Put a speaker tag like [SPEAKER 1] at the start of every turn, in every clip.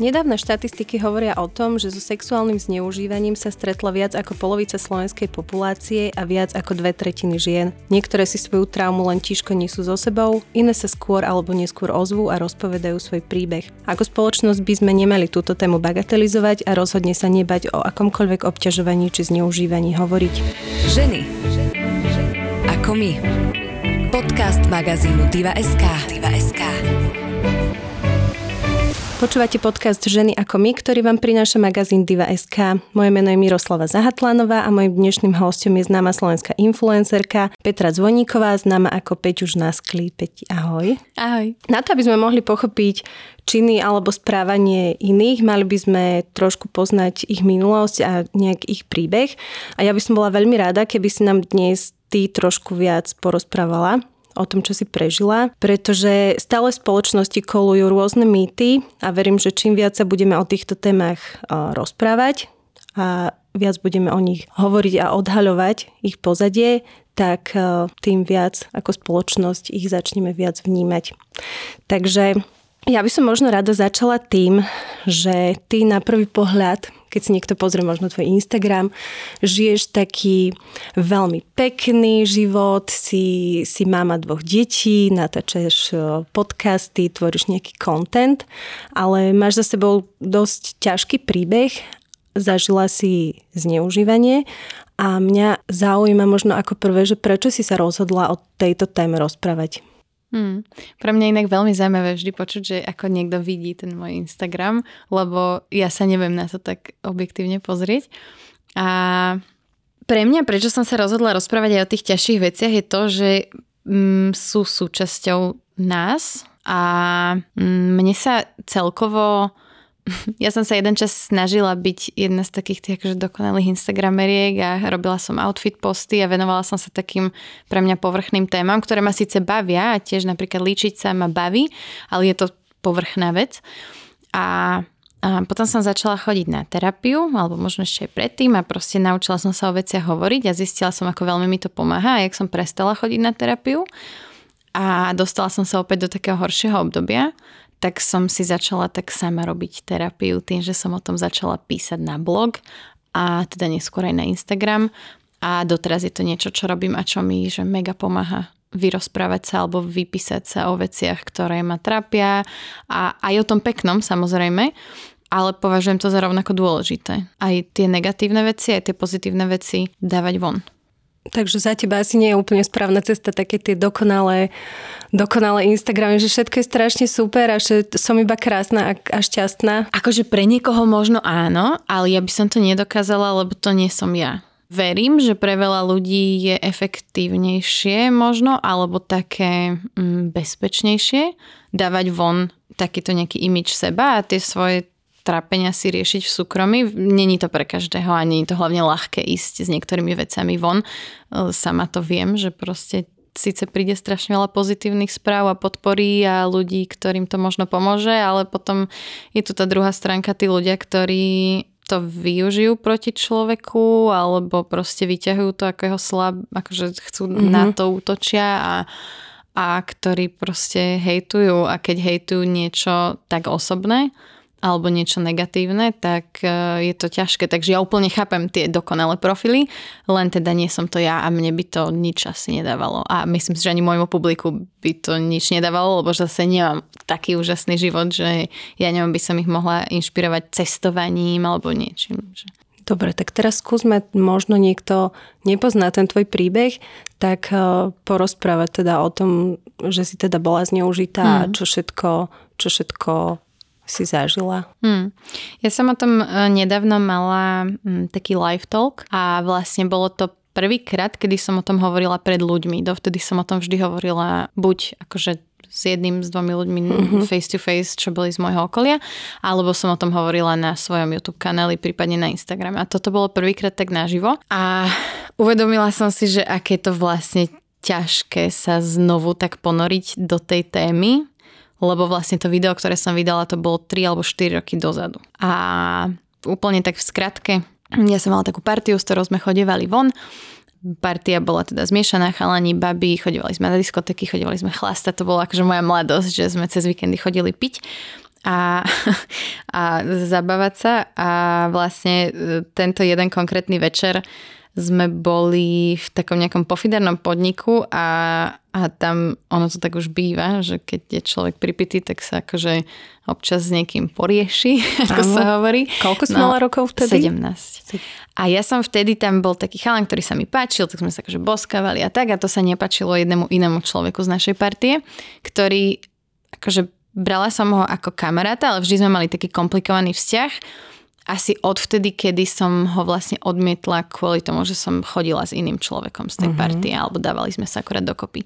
[SPEAKER 1] Nedávne štatistiky hovoria o tom, že so sexuálnym zneužívaním sa stretla viac ako polovica slovenskej populácie a viac ako dve tretiny žien. Niektoré si svoju traumu len tižko nesú so sebou, iné sa skôr alebo neskôr ozvú a rozpovedajú svoj príbeh. Ako spoločnosť by sme nemali túto tému bagatelizovať a rozhodne sa nebať o akomkoľvek obťažovaní či zneužívaní hovoriť.
[SPEAKER 2] Ženy. Ako my. Podcast magazínu Diva.sk. Diva.sk.
[SPEAKER 1] Počúvate podcast Ženy ako my, ktorý vám prináša magazín Diva.sk. Moje meno je Miroslava Zahatlanová a mojim dnešným hostom je známa slovenská influencerka Petra Zvoníková, známa ako Peť už na skli. Peť, ahoj.
[SPEAKER 3] Ahoj.
[SPEAKER 1] Na to, aby sme mohli pochopiť činy alebo správanie iných, mali by sme trošku poznať ich minulosť a nejak ich príbeh. A ja by som bola veľmi rada, keby si nám dnes ty trošku viac porozprávala o tom, čo si prežila, pretože stále v spoločnosti kolujú rôzne mýty a verím, že čím viac sa budeme o týchto témach rozprávať a viac budeme o nich hovoriť a odhaľovať ich pozadie, tak tým viac ako spoločnosť ich začneme viac vnímať. Takže ja by som možno rada začala tým, že ty na prvý pohľad keď si niekto pozrie možno tvoj Instagram, žiješ taký veľmi pekný život, si, si mama dvoch detí, natáčaš e, podcasty, tvoríš nejaký content, ale máš za sebou dosť ťažký príbeh, zažila si zneužívanie a mňa zaujíma možno ako prvé, že prečo si sa rozhodla o tejto téme rozprávať.
[SPEAKER 3] Hmm. Pre mňa inak veľmi zaujímavé vždy počuť, že ako niekto vidí ten môj Instagram, lebo ja sa neviem na to tak objektívne pozrieť. A pre mňa, prečo som sa rozhodla rozprávať aj o tých ťažších veciach, je to, že mm, sú súčasťou nás a mm, mne sa celkovo ja som sa jeden čas snažila byť jedna z takých tých akože dokonalých Instagrameriek a robila som outfit posty a venovala som sa takým pre mňa povrchným témam, ktoré ma síce bavia a tiež napríklad líčiť sa ma baví, ale je to povrchná vec. A a potom som začala chodiť na terapiu, alebo možno ešte aj predtým a proste naučila som sa o veciach hovoriť a zistila som, ako veľmi mi to pomáha a jak som prestala chodiť na terapiu a dostala som sa opäť do takého horšieho obdobia, tak som si začala tak sama robiť terapiu tým, že som o tom začala písať na blog a teda neskôr aj na Instagram a doteraz je to niečo, čo robím a čo mi že mega pomáha vyrozprávať sa alebo vypísať sa o veciach, ktoré ma trápia a aj o tom peknom samozrejme, ale považujem to za rovnako dôležité. Aj tie negatívne veci, aj tie pozitívne veci dávať von.
[SPEAKER 1] Takže za teba asi nie je úplne správna cesta také tie dokonalé, dokonalé Instagramy, že všetko je strašne super a že som iba krásna a, a šťastná.
[SPEAKER 3] Akože pre niekoho možno áno, ale ja by som to nedokázala, lebo to nie som ja. Verím, že pre veľa ľudí je efektívnejšie možno, alebo také mm, bezpečnejšie dávať von takýto nejaký imič seba a tie svoje trápenia si riešiť v súkromí. Není to pre každého a není to hlavne ľahké ísť s niektorými vecami von. E, sama to viem, že proste síce príde strašne veľa pozitívnych správ a podporí a ľudí, ktorým to možno pomôže, ale potom je tu tá druhá stránka, tí ľudia, ktorí to využijú proti človeku alebo proste vyťahujú to ako jeho slab, akože chcú mm-hmm. na to útočia a a ktorí proste hejtujú a keď hejtujú niečo tak osobné, alebo niečo negatívne, tak e, je to ťažké. Takže ja úplne chápem tie dokonalé profily, len teda nie som to ja a mne by to nič asi nedávalo. A myslím si, že ani môjmu publiku by to nič nedávalo, lebo zase nemám taký úžasný život, že ja neviem, by som ich mohla inšpirovať cestovaním alebo niečím.
[SPEAKER 1] Dobre, tak teraz skúsme, možno niekto nepozná ten tvoj príbeh, tak e, porozprávať teda o tom, že si teda bola zneužitá, hmm. čo všetko, čo všetko si zažila? Hmm.
[SPEAKER 3] Ja som o tom e, nedávno mala hm, taký live talk a vlastne bolo to prvýkrát, kedy som o tom hovorila pred ľuďmi. Dovtedy som o tom vždy hovorila buď akože s jedným, s dvomi ľuďmi mm-hmm. face to face, čo boli z môjho okolia, alebo som o tom hovorila na svojom YouTube kanáli, prípadne na Instagrame. A toto bolo prvýkrát tak naživo. A uvedomila som si, že aké to vlastne ťažké sa znovu tak ponoriť do tej témy, lebo vlastne to video, ktoré som vydala, to bolo 3 alebo 4 roky dozadu. A úplne tak v skratke, ja som mala takú partiu, s ktorou sme chodevali von. Partia bola teda zmiešaná, chalani, baby, chodevali sme na diskotéky, chodevali sme chlastať, to bola akože moja mladosť, že sme cez víkendy chodili piť. a, a zabávať sa a vlastne e, tento jeden konkrétny večer sme boli v takom nejakom pofidernom podniku a, a tam ono to tak už býva, že keď je človek pripitý, tak sa akože občas s niekým porieši, ako Áno. sa hovorí.
[SPEAKER 1] Koľko si no, mala rokov vtedy?
[SPEAKER 3] 17. A ja som vtedy tam bol taký chalan, ktorý sa mi páčil, tak sme sa akože boskávali a tak a to sa nepačilo jednému inému človeku z našej partie, ktorý akože brala som ho ako kamaráta, ale vždy sme mali taký komplikovaný vzťah asi odvtedy, kedy som ho vlastne odmietla kvôli tomu, že som chodila s iným človekom z tej mm-hmm. partie, alebo dávali sme sa akorát dokopy.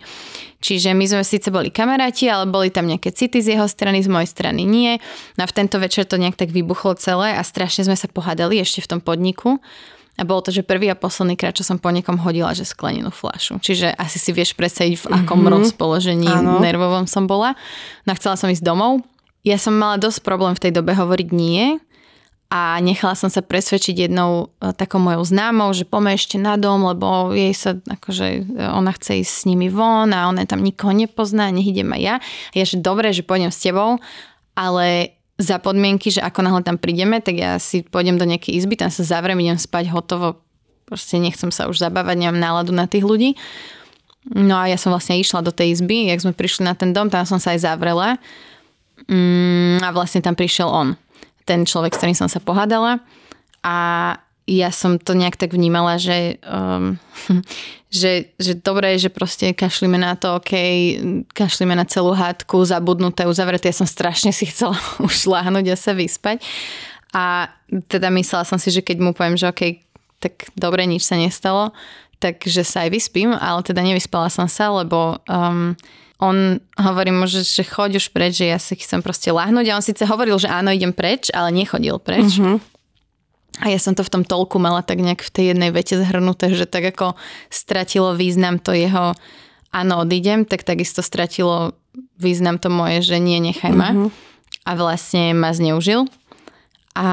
[SPEAKER 3] Čiže my sme síce boli kamaráti, ale boli tam nejaké city z jeho strany, z mojej strany nie. No a v tento večer to nejak tak vybuchlo celé a strašne sme sa pohádali ešte v tom podniku. A bolo to, že prvý a posledný krát, čo som po niekom hodila, že sklenenú flašu. Čiže asi si vieš predstaviť, v akom mm-hmm. rozpoložení Áno. nervovom som bola. No chcela som ísť domov. Ja som mala dosť problém v tej dobe hovoriť nie, a nechala som sa presvedčiť jednou e, takou mojou známou, že poďme ešte na dom, lebo jej sa, akože e, ona chce ísť s nimi von a ona tam nikoho nepozná, nech idem aj ja. A ja, že dobre, že pôjdem s tebou, ale za podmienky, že ako náhle tam prídeme, tak ja si pôjdem do nejakej izby, tam sa zavriem, idem spať hotovo, proste nechcem sa už zabávať, nemám náladu na tých ľudí. No a ja som vlastne išla do tej izby, jak sme prišli na ten dom, tam som sa aj zavrela mm, a vlastne tam prišiel on ten človek, s ktorým som sa pohádala a ja som to nejak tak vnímala, že, um, že, že dobré, že proste kašlíme na to, OK, kašlíme na celú hádku, zabudnuté, uzavreté. Ja som strašne si chcela už láhnuť a sa vyspať. A teda myslela som si, že keď mu poviem, že OK, tak dobre, nič sa nestalo, takže sa aj vyspím, ale teda nevyspala som sa, lebo um, on hovorí mu, že, že choď už preč, že ja si chcem proste lahnúť a on síce hovoril, že áno, idem preč, ale nechodil preč. Mm-hmm. A ja som to v tom tolku mala tak nejak v tej jednej vete zhrnuté, že tak ako stratilo význam to jeho áno, odídem, tak takisto stratilo význam to moje, že nie, nechaj ma. Mm-hmm. A vlastne ma zneužil. A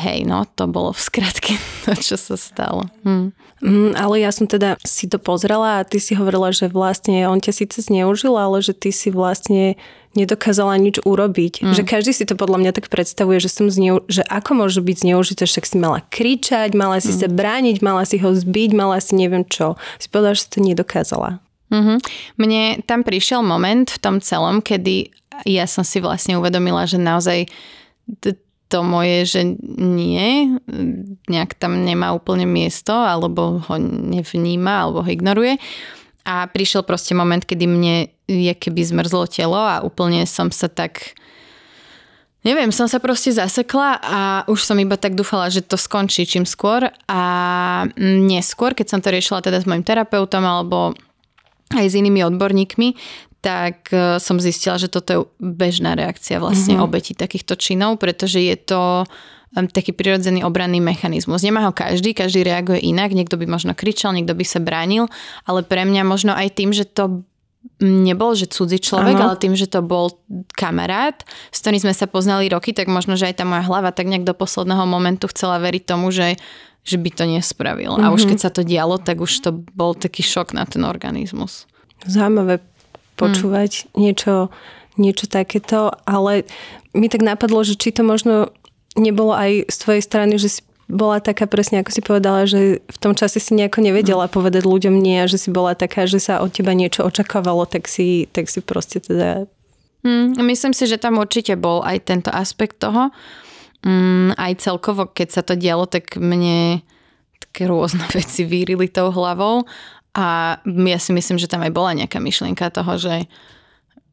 [SPEAKER 3] hej, no, to bolo v skratke to, čo sa stalo. Hm.
[SPEAKER 1] Mm, ale ja som teda si to pozrela a ty si hovorila, že vlastne on ťa síce zneužil, ale že ty si vlastne nedokázala nič urobiť. Mm. Že každý si to podľa mňa tak predstavuje, že som zneu... že ako môže byť zneužité, však si mala kričať, mala si mm. sa brániť, mala si ho zbiť, mala si neviem čo. Si povedala, že si to nedokázala.
[SPEAKER 3] Mm-hmm. Mne tam prišiel moment v tom celom, kedy ja som si vlastne uvedomila, že naozaj to moje, že nie, nejak tam nemá úplne miesto, alebo ho nevníma, alebo ho ignoruje. A prišiel proste moment, kedy mne je keby zmrzlo telo a úplne som sa tak... Neviem, som sa proste zasekla a už som iba tak dúfala, že to skončí čím skôr a neskôr, keď som to riešila teda s mojim terapeutom alebo aj s inými odborníkmi, tak e, som zistila, že toto je bežná reakcia vlastne mm-hmm. obeti takýchto činov, pretože je to taký prirodzený obranný mechanizmus. Nemá ho každý, každý reaguje inak, niekto by možno kričal, niekto by sa bránil, ale pre mňa možno aj tým, že to nebol, že cudzí človek, Aha. ale tým, že to bol kamarát, s ktorým sme sa poznali roky, tak možno, že aj tá moja hlava tak nejak do posledného momentu chcela veriť tomu, že že by to nespravil. Mm-hmm. A už mhm. keď sa to dialo, tak už to bol taký šok na ten organizmus.
[SPEAKER 1] Zaujímavé počúvať mm. niečo, niečo takéto, ale mi tak napadlo, že či to možno nebolo aj z tvojej strany, že si bola taká presne, ako si povedala, že v tom čase si nejako nevedela mm. povedať ľuďom nie a že si bola taká, že sa od teba niečo očakávalo, tak si, tak si proste teda...
[SPEAKER 3] Mm, myslím si, že tam určite bol aj tento aspekt toho. Mm, aj celkovo, keď sa to dialo, tak mne také rôzne veci vírili tou hlavou a ja si myslím, že tam aj bola nejaká myšlienka toho, že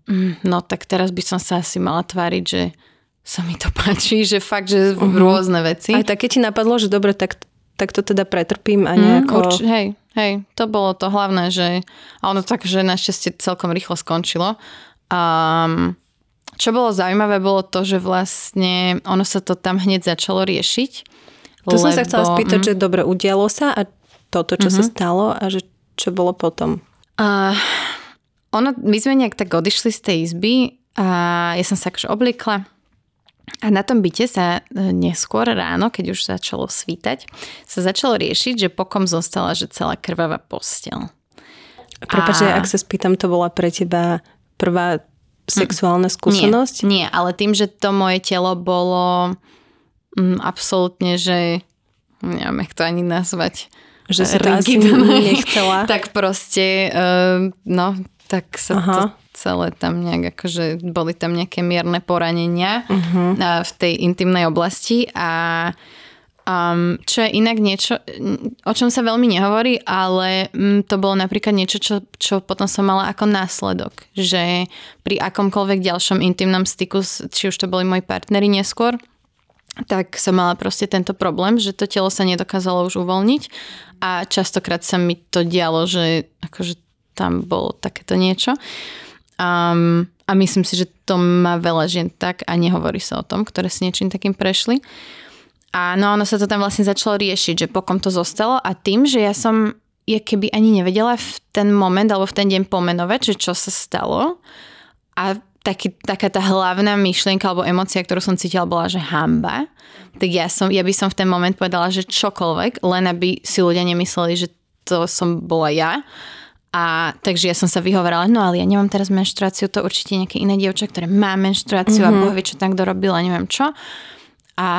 [SPEAKER 3] mm, no tak teraz by som sa asi mala tváriť, že sa mi to páči, že fakt, že uh-huh. rôzne veci.
[SPEAKER 1] Aj také ti napadlo, že dobre, tak, tak to teda pretrpím a mhm, nejako... Mm, urč-
[SPEAKER 3] hej, hej, to bolo to hlavné, že a ono tak, že našťastie celkom rýchlo skončilo. Um, čo bolo zaujímavé, bolo to, že vlastne ono sa to tam hneď začalo riešiť.
[SPEAKER 1] To lebo, som sa chcela spýtať, mm, že dobre, udialo sa a toto, čo mm-hmm. sa mhm. stalo a že čo bolo potom?
[SPEAKER 3] Uh, ono, my sme nejak tak odišli z tej izby a ja som sa akože obliekla a na tom byte sa e, neskôr ráno, keď už začalo svítať, sa začalo riešiť, že pokom zostala, že celá krvavá postel.
[SPEAKER 1] Prepač, a... ak sa spýtam, to bola pre teba prvá sexuálna skúsenosť?
[SPEAKER 3] Nie, nie, ale tým, že to moje telo bolo mm, absolútne, že neviem, jak to ani nazvať.
[SPEAKER 1] Že si to asi nechcela.
[SPEAKER 3] tak proste, uh, no, tak sa Aha. to celé tam nejak, akože boli tam nejaké mierne poranenia uh-huh. v tej intimnej oblasti a Um, čo je inak niečo, o čom sa veľmi nehovorí, ale um, to bolo napríklad niečo, čo, čo potom som mala ako následok. Že pri akomkoľvek ďalšom intimnom styku, či už to boli moji partneri neskôr, tak som mala proste tento problém, že to telo sa nedokázalo už uvoľniť a častokrát sa mi to dialo, že akože tam bolo takéto niečo. Um, a myslím si, že to má veľa žien tak a nehovorí sa o tom, ktoré si niečím takým prešli. A no ono sa to tam vlastne začalo riešiť, že pokom to zostalo a tým, že ja som je keby ani nevedela v ten moment alebo v ten deň pomenovať, že čo sa stalo a taký, taká tá hlavná myšlienka alebo emocia, ktorú som cítila, bola, že hamba. Tak ja, som, ja by som v ten moment povedala, že čokoľvek, len aby si ľudia nemysleli, že to som bola ja. A takže ja som sa vyhovorala, no ale ja nemám teraz menštruáciu, to určite nejaké iné dievča, ktoré má menštruáciu mm-hmm. a boh vie, čo tak dorobila, neviem čo. A,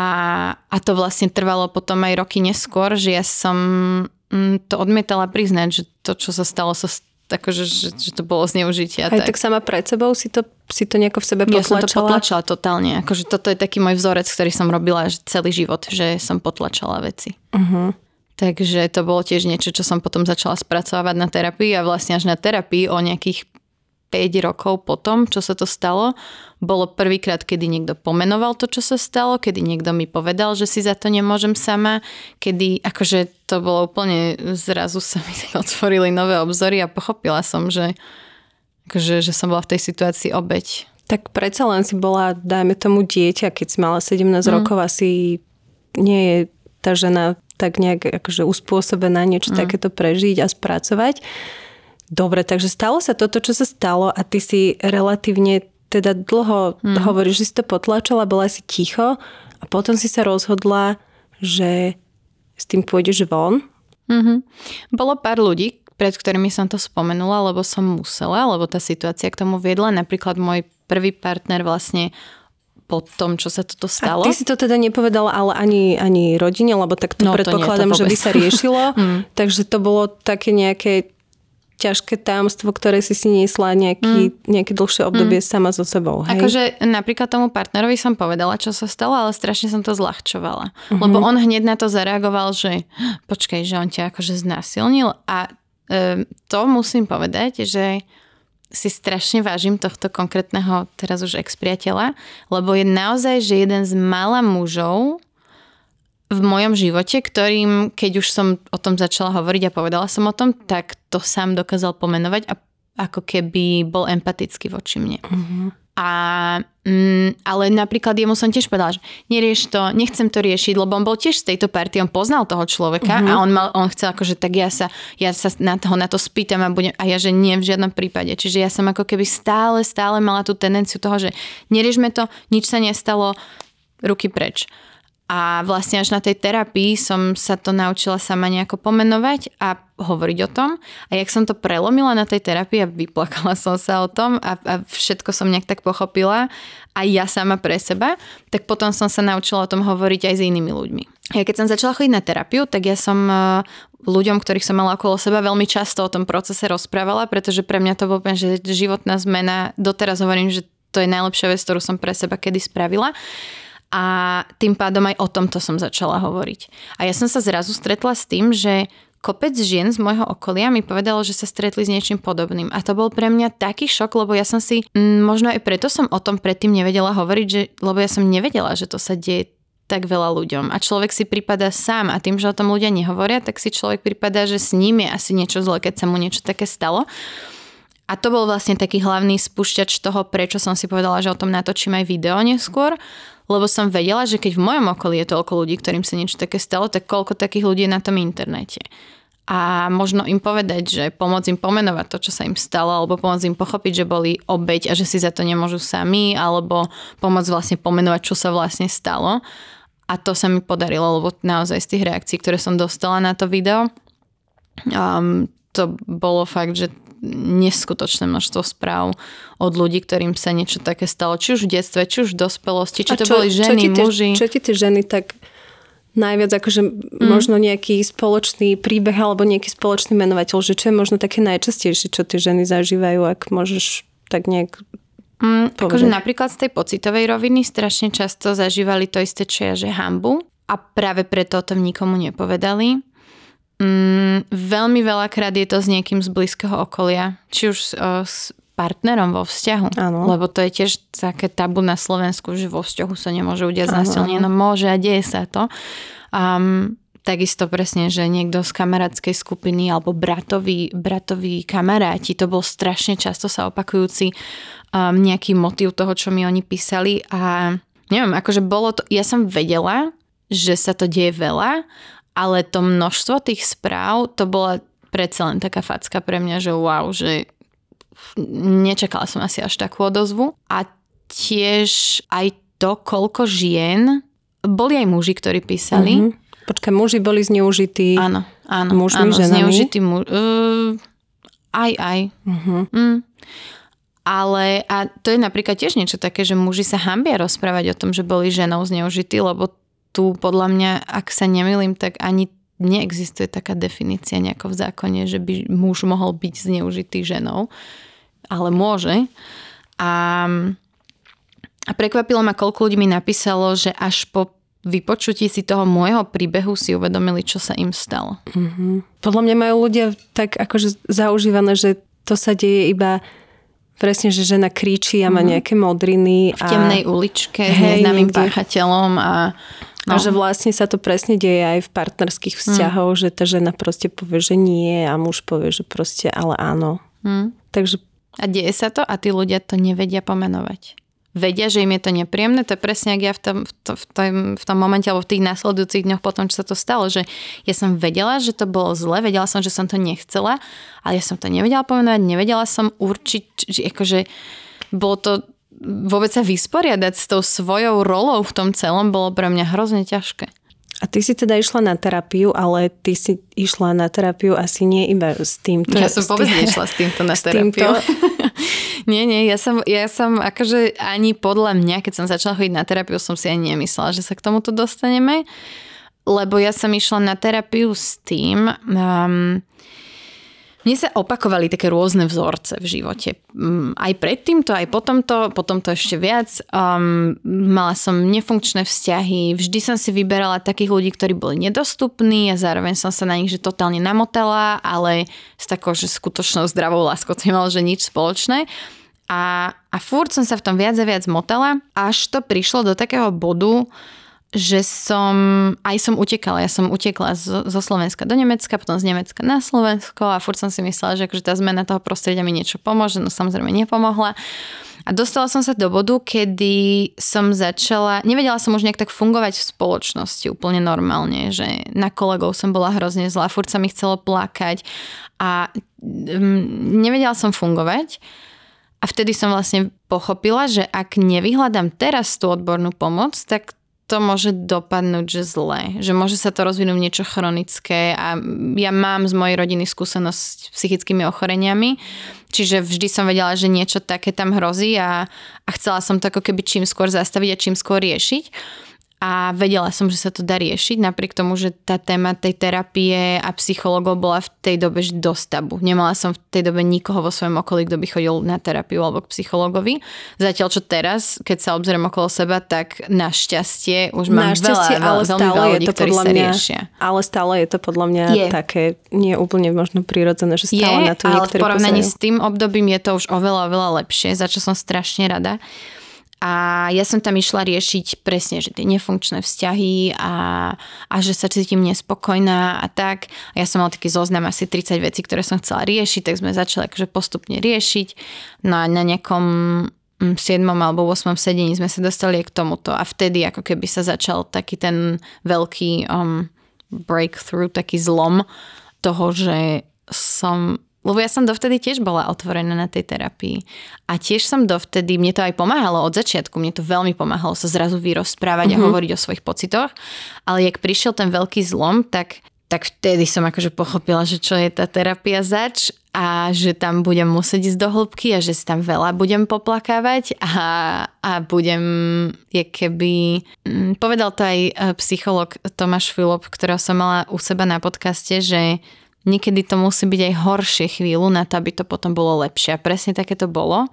[SPEAKER 3] a to vlastne trvalo potom aj roky neskôr, že ja som mm, to odmietala priznať, že to, čo sa stalo, sa akože, že, že to bolo zneužitie.
[SPEAKER 1] Aj tak. tak sama pred sebou si to, si to nejako v sebe potlačala?
[SPEAKER 3] Ja som to potlačala totálne. Akože toto je taký môj vzorec, ktorý som robila celý život, že som potlačala veci. Uh-huh. Takže to bolo tiež niečo, čo som potom začala spracovať na terapii a vlastne až na terapii o nejakých 5 rokov potom, čo sa to stalo, bolo prvýkrát, kedy niekto pomenoval to, čo sa stalo, kedy niekto mi povedal, že si za to nemôžem sama, kedy akože to bolo úplne, zrazu sa mi otvorili nové obzory a pochopila som, že, akože, že som bola v tej situácii obeď.
[SPEAKER 1] Tak predsa len si bola, dajme tomu dieťa, keď si mala 17 mm. rokov, asi nie je tá žena tak nejak akože uspôsobená niečo mm. takéto prežiť a spracovať. Dobre, takže stalo sa toto, čo sa stalo a ty si relatívne teda dlho hmm. hovoríš, že si to potlačila, bola si ticho a potom si sa rozhodla, že s tým pôjdeš von.
[SPEAKER 3] Mm-hmm. Bolo pár ľudí, pred ktorými som to spomenula, lebo som musela, lebo tá situácia k tomu viedla. Napríklad môj prvý partner vlastne po tom, čo sa toto stalo.
[SPEAKER 1] A ty si to teda nepovedala ale ani, ani rodine, lebo tak to no, predpokladám, to nie, to že by sa riešilo. mm. Takže to bolo také nejaké ťažké tajomstvo, ktoré si si niesla nejaký, mm. nejaké dlhšie obdobie mm. sama so sebou. Hej?
[SPEAKER 3] Akože napríklad tomu partnerovi som povedala, čo sa stalo, ale strašne som to zľahčovala. Mm-hmm. Lebo on hneď na to zareagoval, že počkaj, že on ťa akože znásilnil a e, to musím povedať, že si strašne vážim tohto konkrétneho teraz už ex-priateľa, lebo je naozaj, že jeden z mála mužov, v mojom živote, ktorým, keď už som o tom začala hovoriť a povedala som o tom, tak to sám dokázal pomenovať a ako keby bol empatický voči mne. Uh-huh. A, mm, ale napríklad jemu som tiež povedala, že nerieš to, nechcem to riešiť, lebo on bol tiež z tejto party, on poznal toho človeka uh-huh. a on, mal, on chcel akože tak ja sa, ja sa na toho na to spýtam a budem, a ja že nie v žiadnom prípade. Čiže ja som ako keby stále, stále mala tú tendenciu toho, že neriešme to, nič sa nestalo, ruky preč. A vlastne až na tej terapii som sa to naučila sama nejako pomenovať a hovoriť o tom. A jak som to prelomila na tej terapii a vyplakala som sa o tom a, a všetko som nejak tak pochopila aj ja sama pre seba, tak potom som sa naučila o tom hovoriť aj s inými ľuďmi. Ja keď som začala chodiť na terapiu, tak ja som e, ľuďom, ktorých som mala okolo seba, veľmi často o tom procese rozprávala, pretože pre mňa to bol že životná zmena. Doteraz hovorím, že to je najlepšia vec, ktorú som pre seba kedy spravila a tým pádom aj o tomto som začala hovoriť. A ja som sa zrazu stretla s tým, že kopec žien z môjho okolia mi povedalo, že sa stretli s niečím podobným. A to bol pre mňa taký šok, lebo ja som si, mm, možno aj preto som o tom predtým nevedela hovoriť, že, lebo ja som nevedela, že to sa deje tak veľa ľuďom. A človek si prípada sám a tým, že o tom ľudia nehovoria, tak si človek prípada, že s ním je asi niečo zle, keď sa mu niečo také stalo. A to bol vlastne taký hlavný spúšťač toho, prečo som si povedala, že o tom natočím aj video neskôr, lebo som vedela, že keď v mojom okolí je toľko ľudí, ktorým sa niečo také stalo, tak koľko takých ľudí je na tom internete. A možno im povedať, že pomôcť im pomenovať to, čo sa im stalo, alebo pomôcť im pochopiť, že boli obeď a že si za to nemôžu sami, alebo pomôcť vlastne pomenovať, čo sa vlastne stalo. A to sa mi podarilo, lebo naozaj z tých reakcií, ktoré som dostala na to video, um, to bolo fakt, že neskutočné množstvo správ od ľudí, ktorým sa niečo také stalo, či už v detstve, či už v dospelosti, či to čo, boli ženy, čo tie, muži.
[SPEAKER 1] Čo ti tie ženy tak najviac akože mm. možno nejaký spoločný príbeh alebo nejaký spoločný menovateľ, že čo je možno také najčastejšie, čo tie ženy zažívajú, ak môžeš tak nejak
[SPEAKER 3] mm, akože napríklad z tej pocitovej roviny strašne často zažívali to isté, čo ja, že hambu a práve preto o tom nikomu nepovedali. Mm, veľmi veľakrát je to s niekým z blízkeho okolia, či už o, s partnerom vo vzťahu. Ano. Lebo to je tiež také tabu na Slovensku, že vo vzťahu sa nemôže udiať znásilnenie. No môže a deje sa to. Um, takisto presne, že niekto z kamarátskej skupiny alebo bratoví, bratoví kamaráti, to bol strašne často sa opakujúci um, nejaký motiv toho, čo mi oni písali a neviem, akože bolo to, ja som vedela, že sa to deje veľa, ale to množstvo tých správ, to bola predsa len taká facka pre mňa, že wow, že nečakala som asi až takú odozvu. A tiež aj to, koľko žien, boli aj muži, ktorí písali. Mm-hmm.
[SPEAKER 1] Počkaj, muži boli zneužití
[SPEAKER 3] áno, áno,
[SPEAKER 1] mužmi,
[SPEAKER 3] áno,
[SPEAKER 1] ženami?
[SPEAKER 3] zneužití mu- uh, aj, aj. Mm-hmm. Mm. Ale a to je napríklad tiež niečo také, že muži sa hambia rozprávať o tom, že boli ženou zneužití, lebo tu podľa mňa, ak sa nemýlim, tak ani neexistuje taká definícia nejako v zákone, že by muž mohol byť zneužitý ženou ale môže. A, a prekvapilo ma, koľko ľudí mi napísalo, že až po vypočutí si toho môjho príbehu si uvedomili, čo sa im stalo.
[SPEAKER 1] Mm-hmm. Podľa mňa majú ľudia tak akože zaužívané, že to sa deje iba presne, že žena kričí a má mm-hmm. nejaké modriny.
[SPEAKER 3] V temnej a... uličke s neznámym páchateľom a
[SPEAKER 1] No. A že vlastne sa to presne deje aj v partnerských vzťahoch, mm. že tá žena proste povie, že nie a muž povie, že proste ale áno. Mm. Takže
[SPEAKER 3] a deje sa to a tí ľudia to nevedia pomenovať. Vedia, že im je to nepríjemné, to je presne, ak ja v tom, v, tom, v, tom, v tom momente alebo v tých následujúcich dňoch potom, čo sa to stalo, že ja som vedela, že to bolo zle, vedela som, že som to nechcela, ale ja som to nevedela pomenovať, nevedela som určiť, že akože bolo to vôbec sa vysporiadať s tou svojou rolou v tom celom bolo pre mňa hrozne ťažké.
[SPEAKER 1] A ty si teda išla na terapiu, ale ty si išla na terapiu asi nie iba s týmto.
[SPEAKER 3] Ja som vôbec nešla s týmto na terapiu. nie, nie, ja som, ja som akože ani podľa mňa, keď som začala chodiť na terapiu, som si ani nemyslela, že sa k tomuto dostaneme. Lebo ja som išla na terapiu s tým, um, mne sa opakovali také rôzne vzorce v živote. Mm, aj predtým to, aj potom to, potom to ešte viac. Um, mala som nefunkčné vzťahy, vždy som si vyberala takých ľudí, ktorí boli nedostupní a zároveň som sa na nich že totálne namotala, ale s takou, že skutočnou zdravou láskou to nemalo, že nič spoločné. A, a furt som sa v tom viac a viac motala, až to prišlo do takého bodu, že som, aj som utekala, ja som utekla zo, zo Slovenska do Nemecka, potom z Nemecka na Slovensko a furt som si myslela, že akože tá zmena toho prostredia mi niečo pomôže, no samozrejme nepomohla. A dostala som sa do bodu, kedy som začala, nevedela som už nejak tak fungovať v spoločnosti úplne normálne, že na kolegov som bola hrozne zlá, furt sa mi chcelo plakať a um, nevedela som fungovať. A vtedy som vlastne pochopila, že ak nevyhľadám teraz tú odbornú pomoc, tak to môže dopadnúť, že zle. Že môže sa to rozvinúť niečo chronické a ja mám z mojej rodiny skúsenosť s psychickými ochoreniami, čiže vždy som vedela, že niečo také tam hrozí a, a chcela som to ako keby čím skôr zastaviť a čím skôr riešiť a vedela som, že sa to dá riešiť, napriek tomu, že tá téma tej terapie a psychologov bola v tej dobe dosť tabu. Nemala som v tej dobe nikoho vo svojom okolí, kto by chodil na terapiu alebo k psychologovi. Zatiaľ, čo teraz, keď sa obzriem okolo seba, tak našťastie už mám našťastie, veľa, ale veľmi stále veľa ľudí, je to podľa mňa, riešia.
[SPEAKER 1] Ale stále je to podľa mňa je. také nie úplne možno prirodzené, že stále
[SPEAKER 3] je,
[SPEAKER 1] na to
[SPEAKER 3] ale v porovnaní s tým obdobím je to už oveľa, oveľa lepšie, za čo som strašne rada. A ja som tam išla riešiť presne, že tie nefunkčné vzťahy a, a že sa cítim nespokojná a tak. A ja som mala taký zoznam asi 30 vecí, ktoré som chcela riešiť, tak sme začali akože postupne riešiť. No a na nejakom 7. Mm, alebo 8. sedení sme sa dostali k tomuto a vtedy ako keby sa začal taký ten veľký um, breakthrough, taký zlom toho, že som lebo ja som dovtedy tiež bola otvorená na tej terapii. A tiež som dovtedy, mne to aj pomáhalo od začiatku, mne to veľmi pomáhalo sa zrazu vyrozprávať mm-hmm. a mhm. hovoriť o svojich pocitoch. Ale jak prišiel ten veľký zlom, tak, tak vtedy som akože pochopila, že čo je tá terapia zač. a že tam budem musieť ísť do hĺbky a že si tam veľa budem poplakávať a, a budem, je keby... Mm, povedal to aj e, psycholog Tomáš Filip, ktorého som mala u seba na podcaste, že niekedy to musí byť aj horšie chvíľu na to, aby to potom bolo lepšie. A presne také to bolo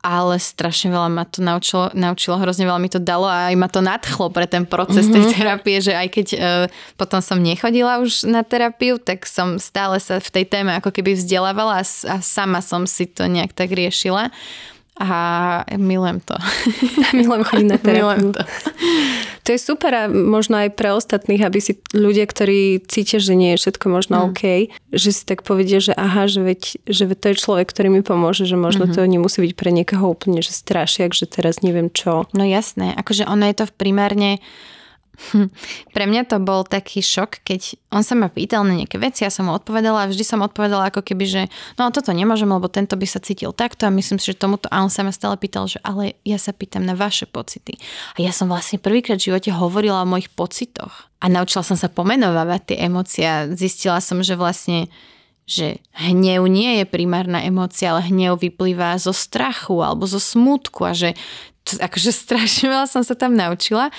[SPEAKER 3] ale strašne veľa ma to naučilo, naučilo, hrozne veľa mi to dalo a aj ma to nadchlo pre ten proces mm-hmm. tej mhm. terapie, že aj keď uh, potom som nechodila už na terapiu, tak som stále sa v tej téme ako keby vzdelávala a, a sama som si to nejak tak riešila a milujem to.
[SPEAKER 1] milujem chodiť na terapiu.
[SPEAKER 3] Milujem to.
[SPEAKER 1] To je super a možno aj pre ostatných, aby si ľudia, ktorí cítia, že nie je všetko možno mm. OK, že si tak povedia, že aha, že veď, že veď to je človek, ktorý mi pomôže, že možno mm-hmm. to nemusí byť pre niekoho úplne, že strašiak, že teraz neviem čo.
[SPEAKER 3] No jasné, akože ono je to v primárne Pre mňa to bol taký šok, keď on sa ma pýtal na nejaké veci, ja som mu odpovedala a vždy som odpovedala ako keby, že no toto nemôžem, lebo tento by sa cítil takto a myslím si, že tomuto a on sa ma stále pýtal, že ale ja sa pýtam na vaše pocity. A ja som vlastne prvýkrát v živote hovorila o mojich pocitoch a naučila som sa pomenovávať tie emócie a zistila som, že vlastne že hnev nie je primárna emócia, ale hnev vyplýva zo strachu alebo zo smútku a že akože strašne veľa som sa tam naučila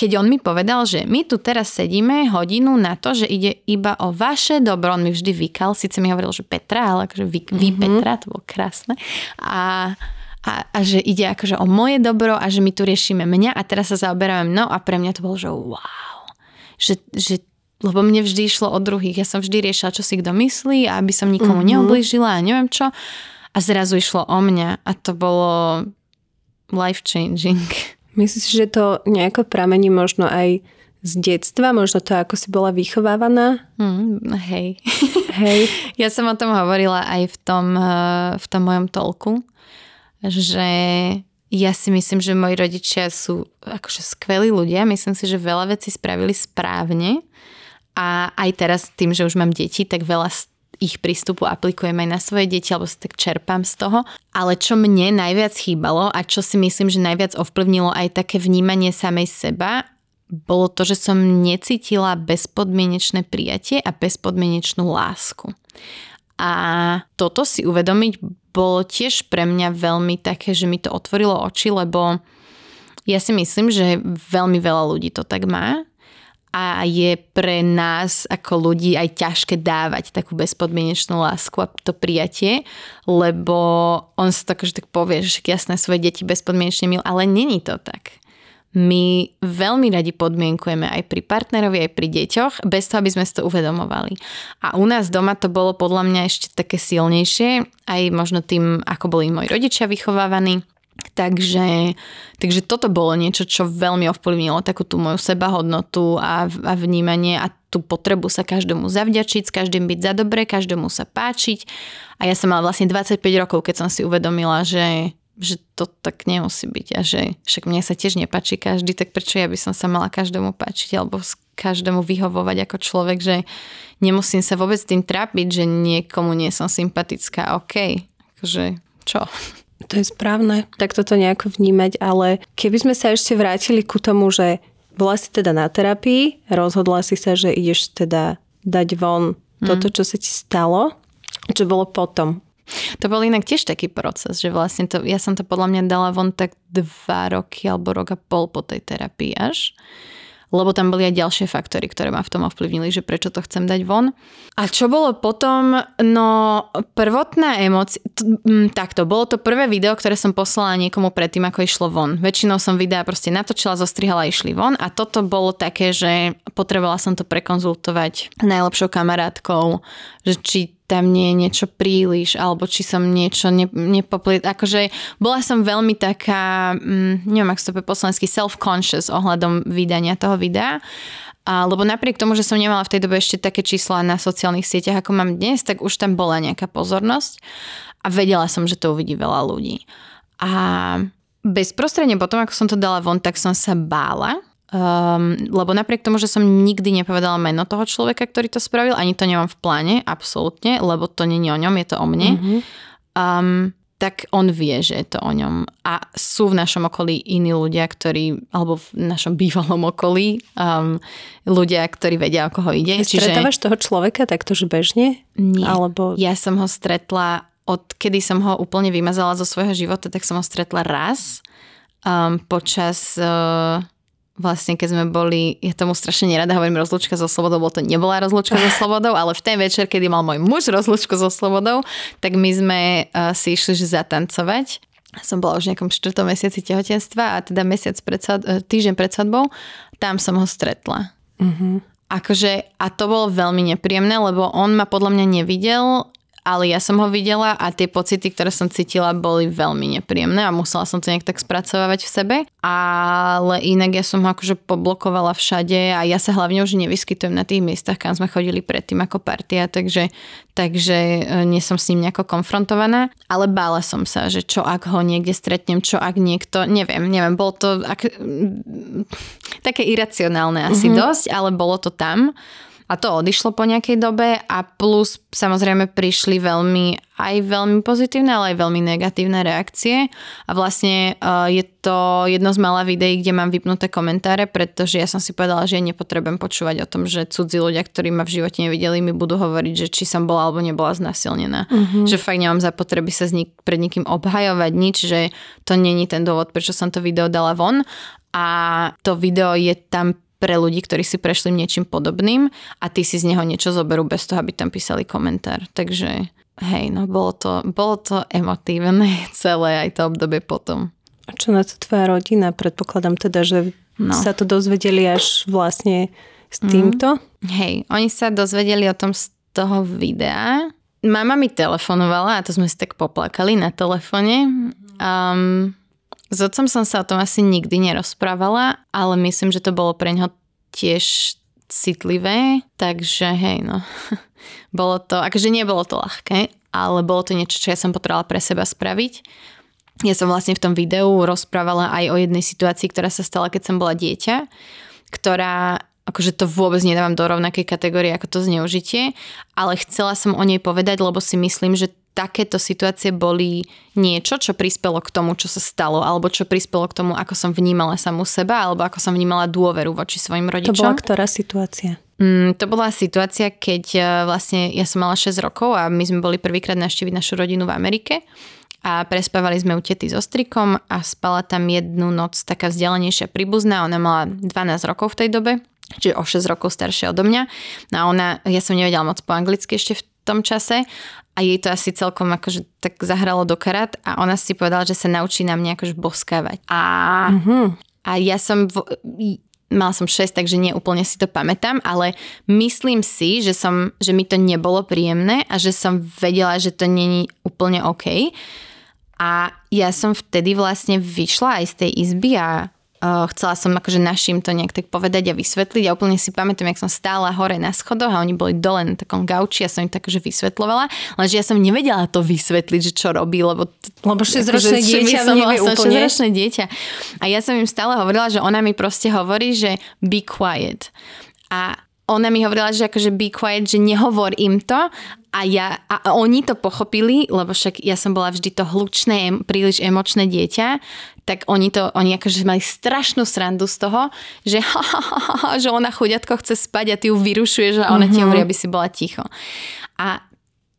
[SPEAKER 3] keď on mi povedal, že my tu teraz sedíme hodinu na to, že ide iba o vaše dobro, on mi vždy vykal, síce mi hovoril, že Petra, ale akože vy, vy mm-hmm. Petra, to bolo krásne. A, a, a že ide akože o moje dobro a že my tu riešime mňa a teraz sa zaoberáme mnou a pre mňa to bolo, že wow. Že, že lebo mne vždy išlo o druhých. Ja som vždy riešila, čo si kto myslí a aby som nikomu mm-hmm. neoblížila a neviem čo. A zrazu išlo o mňa a to bolo life changing.
[SPEAKER 1] Myslíš, že to nejako pramení možno aj z detstva, možno to, ako si bola vychovávaná?
[SPEAKER 3] Mm, hej.
[SPEAKER 1] Hej.
[SPEAKER 3] ja som o tom hovorila aj v tom, eh, v tom mojom tolku, že ja si myslím, že moji rodičia sú akože skvelí ľudia. Myslím si, že veľa vecí spravili správne. A aj teraz tým, že už mám deti, tak veľa ich prístupu aplikujem aj na svoje deti, alebo si tak čerpám z toho. Ale čo mne najviac chýbalo a čo si myslím, že najviac ovplyvnilo aj také vnímanie samej seba, bolo to, že som necítila bezpodmienečné prijatie a bezpodmienečnú lásku. A toto si uvedomiť bolo tiež pre mňa veľmi také, že mi to otvorilo oči, lebo ja si myslím, že veľmi veľa ľudí to tak má a je pre nás ako ľudí aj ťažké dávať takú bezpodmienečnú lásku a to prijatie, lebo on sa tak, že tak povie, že jasné svoje deti bezpodmienečne milujú, ale není to tak. My veľmi radi podmienkujeme aj pri partnerovi, aj pri deťoch, bez toho, aby sme si to uvedomovali. A u nás doma to bolo podľa mňa ešte také silnejšie, aj možno tým, ako boli moji rodičia vychovávaní, Takže, takže toto bolo niečo, čo veľmi ovplyvnilo takú tú moju sebahodnotu a, a vnímanie a tú potrebu sa každému zavďačiť, s každým byť za dobre, každému sa páčiť. A ja som mala vlastne 25 rokov, keď som si uvedomila, že, že to tak nemusí byť a že však mne sa tiež nepáči každý, tak prečo ja by som sa mala každému páčiť alebo každému vyhovovať ako človek, že nemusím sa vôbec tým trápiť, že niekomu nie som sympatická, OK. Akože čo?
[SPEAKER 1] To je správne, tak toto nejako vnímať, ale keby sme sa ešte vrátili ku tomu, že bola si teda na terapii, rozhodla si sa, že ideš teda dať von toto, čo sa ti stalo, čo bolo potom.
[SPEAKER 3] To bol inak tiež taký proces, že vlastne to, ja som to podľa mňa dala von tak dva roky alebo rok a pol po tej terapii až lebo tam boli aj ďalšie faktory, ktoré ma v tom ovplyvnili, že prečo to chcem dať von. A čo bolo potom? No, prvotná emócia, takto, bolo to prvé video, ktoré som poslala niekomu predtým, ako išlo von. Väčšinou som videa proste natočila, zostrihala išli von a toto bolo také, že potrebovala som to prekonzultovať s najlepšou kamarátkou, že či tam nie je niečo príliš, alebo či som niečo ne, nepopliet. Akože bola som veľmi taká, mm, neviem, sa to po slovensky, self-conscious ohľadom vydania toho videa. A, lebo napriek tomu, že som nemala v tej dobe ešte také čísla na sociálnych sieťach, ako mám dnes, tak už tam bola nejaká pozornosť a vedela som, že to uvidí veľa ľudí. A bezprostredne potom, ako som to dala von, tak som sa bála, Um, lebo napriek tomu, že som nikdy nepovedala meno toho človeka, ktorý to spravil, ani to nemám v pláne, absolútne, lebo to nie je o ňom, je to o mne. Mm-hmm. Um, tak on vie, že je to o ňom. A sú v našom okolí iní ľudia, ktorí, alebo v našom bývalom okolí, um, ľudia, ktorí vedia, o koho ide.
[SPEAKER 1] Stretávaš toho človeka takto, že bežne?
[SPEAKER 3] Nie. Alebo... Ja som ho stretla, od kedy som ho úplne vymazala zo svojho života, tak som ho stretla raz um, počas... Uh, vlastne keď sme boli, ja tomu strašne nerada hovorím rozlučka so slobodou, lebo to nebola rozlučka so slobodou, ale v ten večer, kedy mal môj muž rozlučku so slobodou, tak my sme uh, si išli zatancovať. Som bola už v nejakom 4. mesiaci tehotenstva a teda mesiac pred, uh, týždeň pred svadbou, tam som ho stretla. Uh-huh. Akože, a to bolo veľmi nepríjemné, lebo on ma podľa mňa nevidel ale ja som ho videla a tie pocity, ktoré som cítila, boli veľmi nepríjemné a musela som to nejak tak spracovávať v sebe. Ale inak ja som ho akože poblokovala všade a ja sa hlavne už nevyskytujem na tých miestach, kam sme chodili predtým ako partia, takže, takže e, nie som s ním nejako konfrontovaná. Ale bála som sa, že čo ak ho niekde stretnem, čo ak niekto, neviem, neviem, bolo to ak, také iracionálne asi mm-hmm. dosť, ale bolo to tam. A to odišlo po nejakej dobe a plus samozrejme prišli veľmi, aj veľmi pozitívne, ale aj veľmi negatívne reakcie. A vlastne uh, je to jedno z malá videí, kde mám vypnuté komentáre, pretože ja som si povedala, že ja nepotrebujem počúvať o tom, že cudzí ľudia, ktorí ma v živote nevideli, mi budú hovoriť, že či som bola alebo nebola znasilnená. Uh-huh. Že fakt nemám za potreby sa nik- pred nikým obhajovať nič, že to není ten dôvod, prečo som to video dala von. A to video je tam pre ľudí, ktorí si prešli niečím podobným a ty si z neho niečo zoberú bez toho, aby tam písali komentár. Takže hej, no bolo to, bolo to emotívne celé aj to obdobie potom.
[SPEAKER 1] A čo na to tvoja rodina? Predpokladám teda, že no. sa to dozvedeli až vlastne s mhm. týmto? Mm.
[SPEAKER 3] Hej, oni sa dozvedeli o tom z toho videa. Mama mi telefonovala a to sme si tak poplakali na telefone. Um, s otcom som sa o tom asi nikdy nerozprávala, ale myslím, že to bolo pre ňo tiež citlivé, takže hej no. bolo to, akože nebolo to ľahké, ale bolo to niečo, čo ja som potrebovala pre seba spraviť. Ja som vlastne v tom videu rozprávala aj o jednej situácii, ktorá sa stala, keď som bola dieťa, ktorá akože to vôbec nedávam do rovnakej kategórie ako to zneužitie, ale chcela som o nej povedať, lebo si myslím, že takéto situácie boli niečo, čo prispelo k tomu, čo sa stalo, alebo čo prispelo k tomu, ako som vnímala samú seba, alebo ako som vnímala dôveru voči svojim rodičom.
[SPEAKER 1] To bola ktorá situácia?
[SPEAKER 3] Mm, to bola situácia, keď e, vlastne ja som mala 6 rokov a my sme boli prvýkrát navštíviť našu rodinu v Amerike a prespávali sme u tety so strikom a spala tam jednu noc taká vzdialenejšia príbuzná, ona mala 12 rokov v tej dobe, čiže o 6 rokov staršia odo mňa. No a ona, ja som nevedela moc po anglicky ešte v tom čase a jej to asi celkom akože tak zahralo do karát a ona si povedala, že sa naučí na mňa akože boskávať. A, mm-hmm. a ja som, v, mala som 6, takže nie úplne si to pamätám, ale myslím si, že, som, že mi to nebolo príjemné a že som vedela, že to není úplne OK. A ja som vtedy vlastne vyšla aj z tej izby a chcela som akože našim to nejak tak povedať a vysvetliť a úplne si pamätám, jak som stála hore na schodoch a oni boli dole na takom gauči a som im tak akože vysvetlovala, lenže ja som nevedela to vysvetliť, že čo robí, lebo...
[SPEAKER 1] Lebo 6-ročné akože dieťa
[SPEAKER 3] som nevie úplne. 6 dieťa. A ja som im stále hovorila, že ona mi proste hovorí, že be quiet. A ona mi hovorila, že akože be quiet, že nehovor im to a, ja, a oni to pochopili, lebo však ja som bola vždy to hlučné, príliš emočné dieťa, tak oni to, oni akože mali strašnú srandu z toho, že, ha, ha, ha, ha, že ona chuďatko chce spať a ty ju vyrušuješ a ona mm-hmm. ti mhm. hovorí, aby si bola ticho. A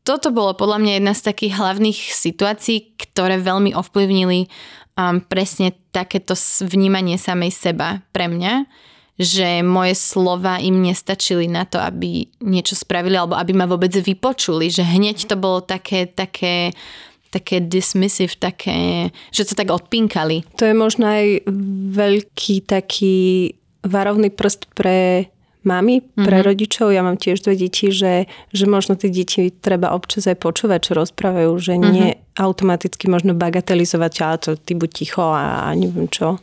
[SPEAKER 3] toto bolo podľa mňa jedna z takých hlavných situácií, ktoré veľmi ovplyvnili um, presne takéto vnímanie samej seba pre mňa, že moje slova im nestačili na to, aby niečo spravili alebo aby ma vôbec vypočuli, že hneď to bolo také, také také dismissive, také, že sa tak odpinkali.
[SPEAKER 1] To je možno aj veľký taký varovný prst pre mami, pre mm-hmm. rodičov. Ja mám tiež dve deti, že, že možno tie deti treba občas aj počúvať, čo rozprávajú, že mm-hmm. nie automaticky možno bagatelizovať, ale to ty buď ticho a, a neviem čo.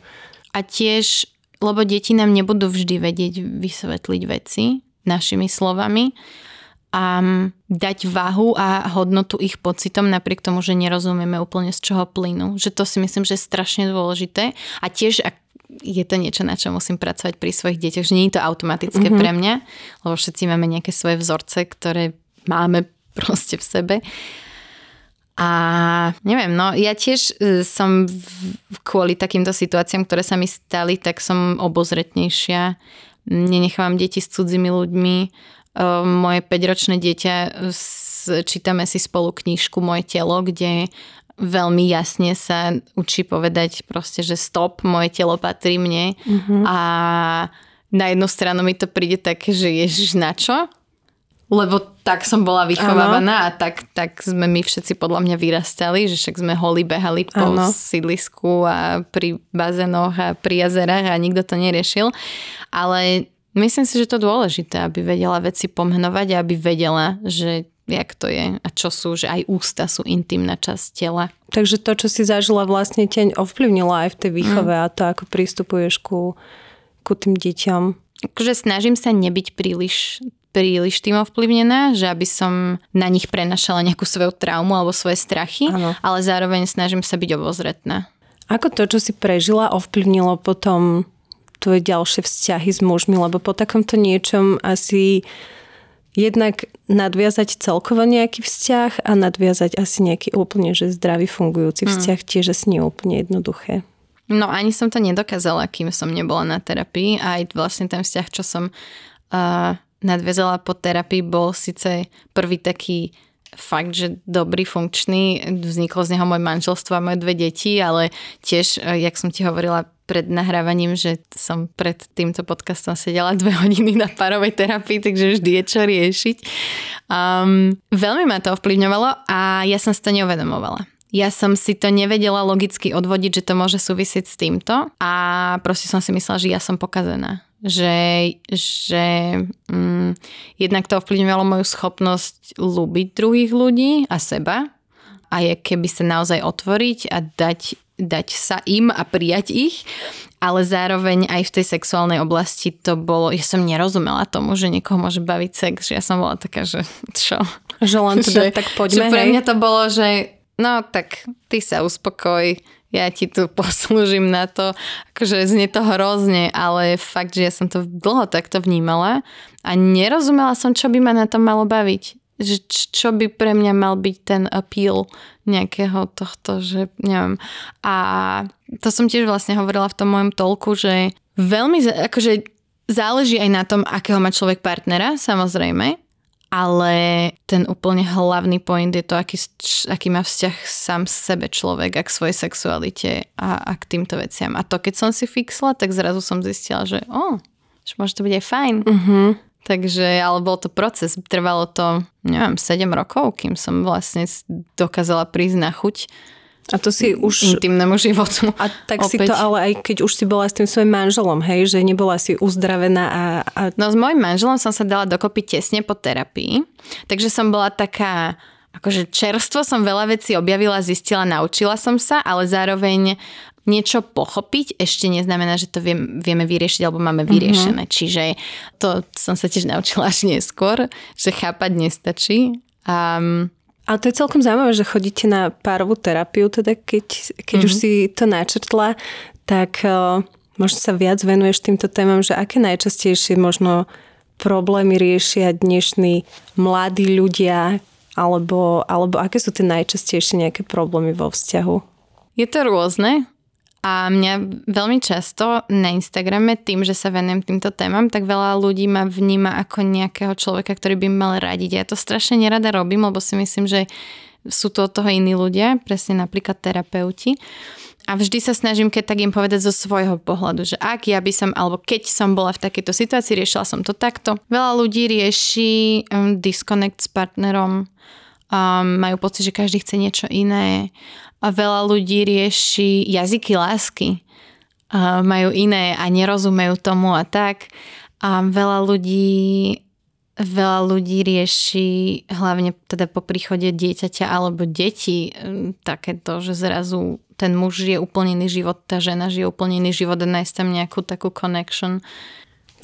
[SPEAKER 3] A tiež, lebo deti nám nebudú vždy vedieť vysvetliť veci našimi slovami, a dať váhu a hodnotu ich pocitom napriek tomu, že nerozumieme úplne z čoho plynú. Že to si myslím, že je strašne dôležité a tiež ak je to niečo, na čo musím pracovať pri svojich deťoch, že nie je to automatické mm-hmm. pre mňa, lebo všetci máme nejaké svoje vzorce, ktoré máme proste v sebe. A neviem, no ja tiež e, som v, kvôli takýmto situáciám, ktoré sa mi stali, tak som obozretnejšia. Nenechávam deti s cudzími ľuďmi. E, moje 5-ročné dieťa, čítame si spolu knižku Moje telo, kde veľmi jasne sa učí povedať proste, že stop, moje telo patrí mne mm-hmm. a na jednu stranu mi to príde také, že ježiš na čo? Lebo tak som bola vychovávaná a tak, tak sme my všetci podľa mňa vyrastali, že však sme holi behali po ano. sídlisku a pri bazénoch a pri jazerách a nikto to neriešil. Ale myslím si, že to je dôležité, aby vedela veci pomhnovať a aby vedela, že jak to je a čo sú, že aj ústa sú intimná časť tela.
[SPEAKER 1] Takže to, čo si zažila, vlastne ťa ovplyvnilo aj v tej výchove mm. a to, ako pristupuješ ku, ku tým deťom.
[SPEAKER 3] Akože snažím sa nebyť príliš príliš tým ovplyvnená, že aby som na nich prenašala nejakú svoju traumu alebo svoje strachy, ano. ale zároveň snažím sa byť obozretná.
[SPEAKER 1] Ako to, čo si prežila, ovplyvnilo potom tvoje ďalšie vzťahy s mužmi, lebo po takomto niečom asi jednak nadviazať celkovo nejaký vzťah a nadviazať asi nejaký úplne, že zdravý fungujúci hmm. vzťah tiež asi nie úplne jednoduché.
[SPEAKER 3] No ani som to nedokázala, kým som nebola na terapii. Aj vlastne ten vzťah, čo som uh, nadviazala po terapii, bol síce prvý taký fakt, že dobrý, funkčný. Vzniklo z neho moje manželstvo a moje dve deti, ale tiež, jak som ti hovorila pred nahrávaním, že som pred týmto podcastom sedela dve hodiny na párovej terapii, takže vždy je čo riešiť. Um, veľmi ma to ovplyvňovalo a ja som si to neuvedomovala. Ja som si to nevedela logicky odvodiť, že to môže súvisieť s týmto a proste som si myslela, že ja som pokazená. Že, že um, jednak to ovplyvňovalo moju schopnosť ľúbiť druhých ľudí a seba a je keby sa naozaj otvoriť a dať dať sa im a prijať ich, ale zároveň aj v tej sexuálnej oblasti to bolo, ja som nerozumela tomu, že niekoho môže baviť sex, že ja som bola taká, že čo?
[SPEAKER 1] Že len teda že, tak poďme,
[SPEAKER 3] že pre mňa to bolo, že no tak ty sa uspokoj, ja ti tu poslúžim na to, akože znie to hrozne, ale fakt, že ja som to dlho takto vnímala a nerozumela som, čo by ma na tom malo baviť že čo by pre mňa mal byť ten appeal nejakého tohto, že neviem. A to som tiež vlastne hovorila v tom mojom tolku, že veľmi, akože záleží aj na tom, akého má človek partnera, samozrejme, ale ten úplne hlavný point je to, aký, aký má vzťah sám sebe človek a k svojej sexualite a, a k týmto veciam. A to, keď som si fixla, tak zrazu som zistila, že o, oh, že môže to byť aj fajn. Uh-huh. Takže, ale bol to proces. Trvalo to, neviem, 7 rokov, kým som vlastne dokázala prísť na chuť
[SPEAKER 1] a to si už...
[SPEAKER 3] Intimnému životu.
[SPEAKER 1] A tak opäť. si to ale aj keď už si bola s tým svojim manželom, hej, že nebola si uzdravená a, a...
[SPEAKER 3] No s mojim manželom som sa dala dokopy tesne po terapii, takže som bola taká akože čerstvo som veľa vecí objavila, zistila, naučila som sa, ale zároveň niečo pochopiť ešte neznamená, že to viem, vieme vyriešiť alebo máme vyriešené. Mm-hmm. Čiže to som sa tiež naučila až neskôr, že chápať nestačí. Um,
[SPEAKER 1] ale to je celkom zaujímavé, že chodíte na párovú terapiu, teda keď, keď mm-hmm. už mhm. si to načrtla, tak uh, možno sa viac venuješ týmto témam, že aké najčastejšie možno problémy riešia dnešní mladí ľudia, alebo, alebo aké sú tie najčastejšie nejaké problémy vo vzťahu?
[SPEAKER 3] Je to rôzne. A mňa veľmi často na Instagrame, tým, že sa venujem týmto témam, tak veľa ľudí ma vníma ako nejakého človeka, ktorý by mal radiť. Ja to strašne nerada robím, lebo si myslím, že sú to od toho iní ľudia, presne napríklad terapeuti. A vždy sa snažím, keď tak im povedať zo svojho pohľadu, že ak ja by som, alebo keď som bola v takejto situácii, riešila som to takto. Veľa ľudí rieši um, disconnect s partnerom, um, majú pocit, že každý chce niečo iné a veľa ľudí rieši jazyky lásky. A majú iné a nerozumejú tomu a tak. A veľa ľudí veľa ľudí rieši hlavne teda po príchode dieťaťa alebo deti takéto, že zrazu ten muž žije úplne iný život, tá žena žije úplne iný život a nájsť tam nejakú takú connection.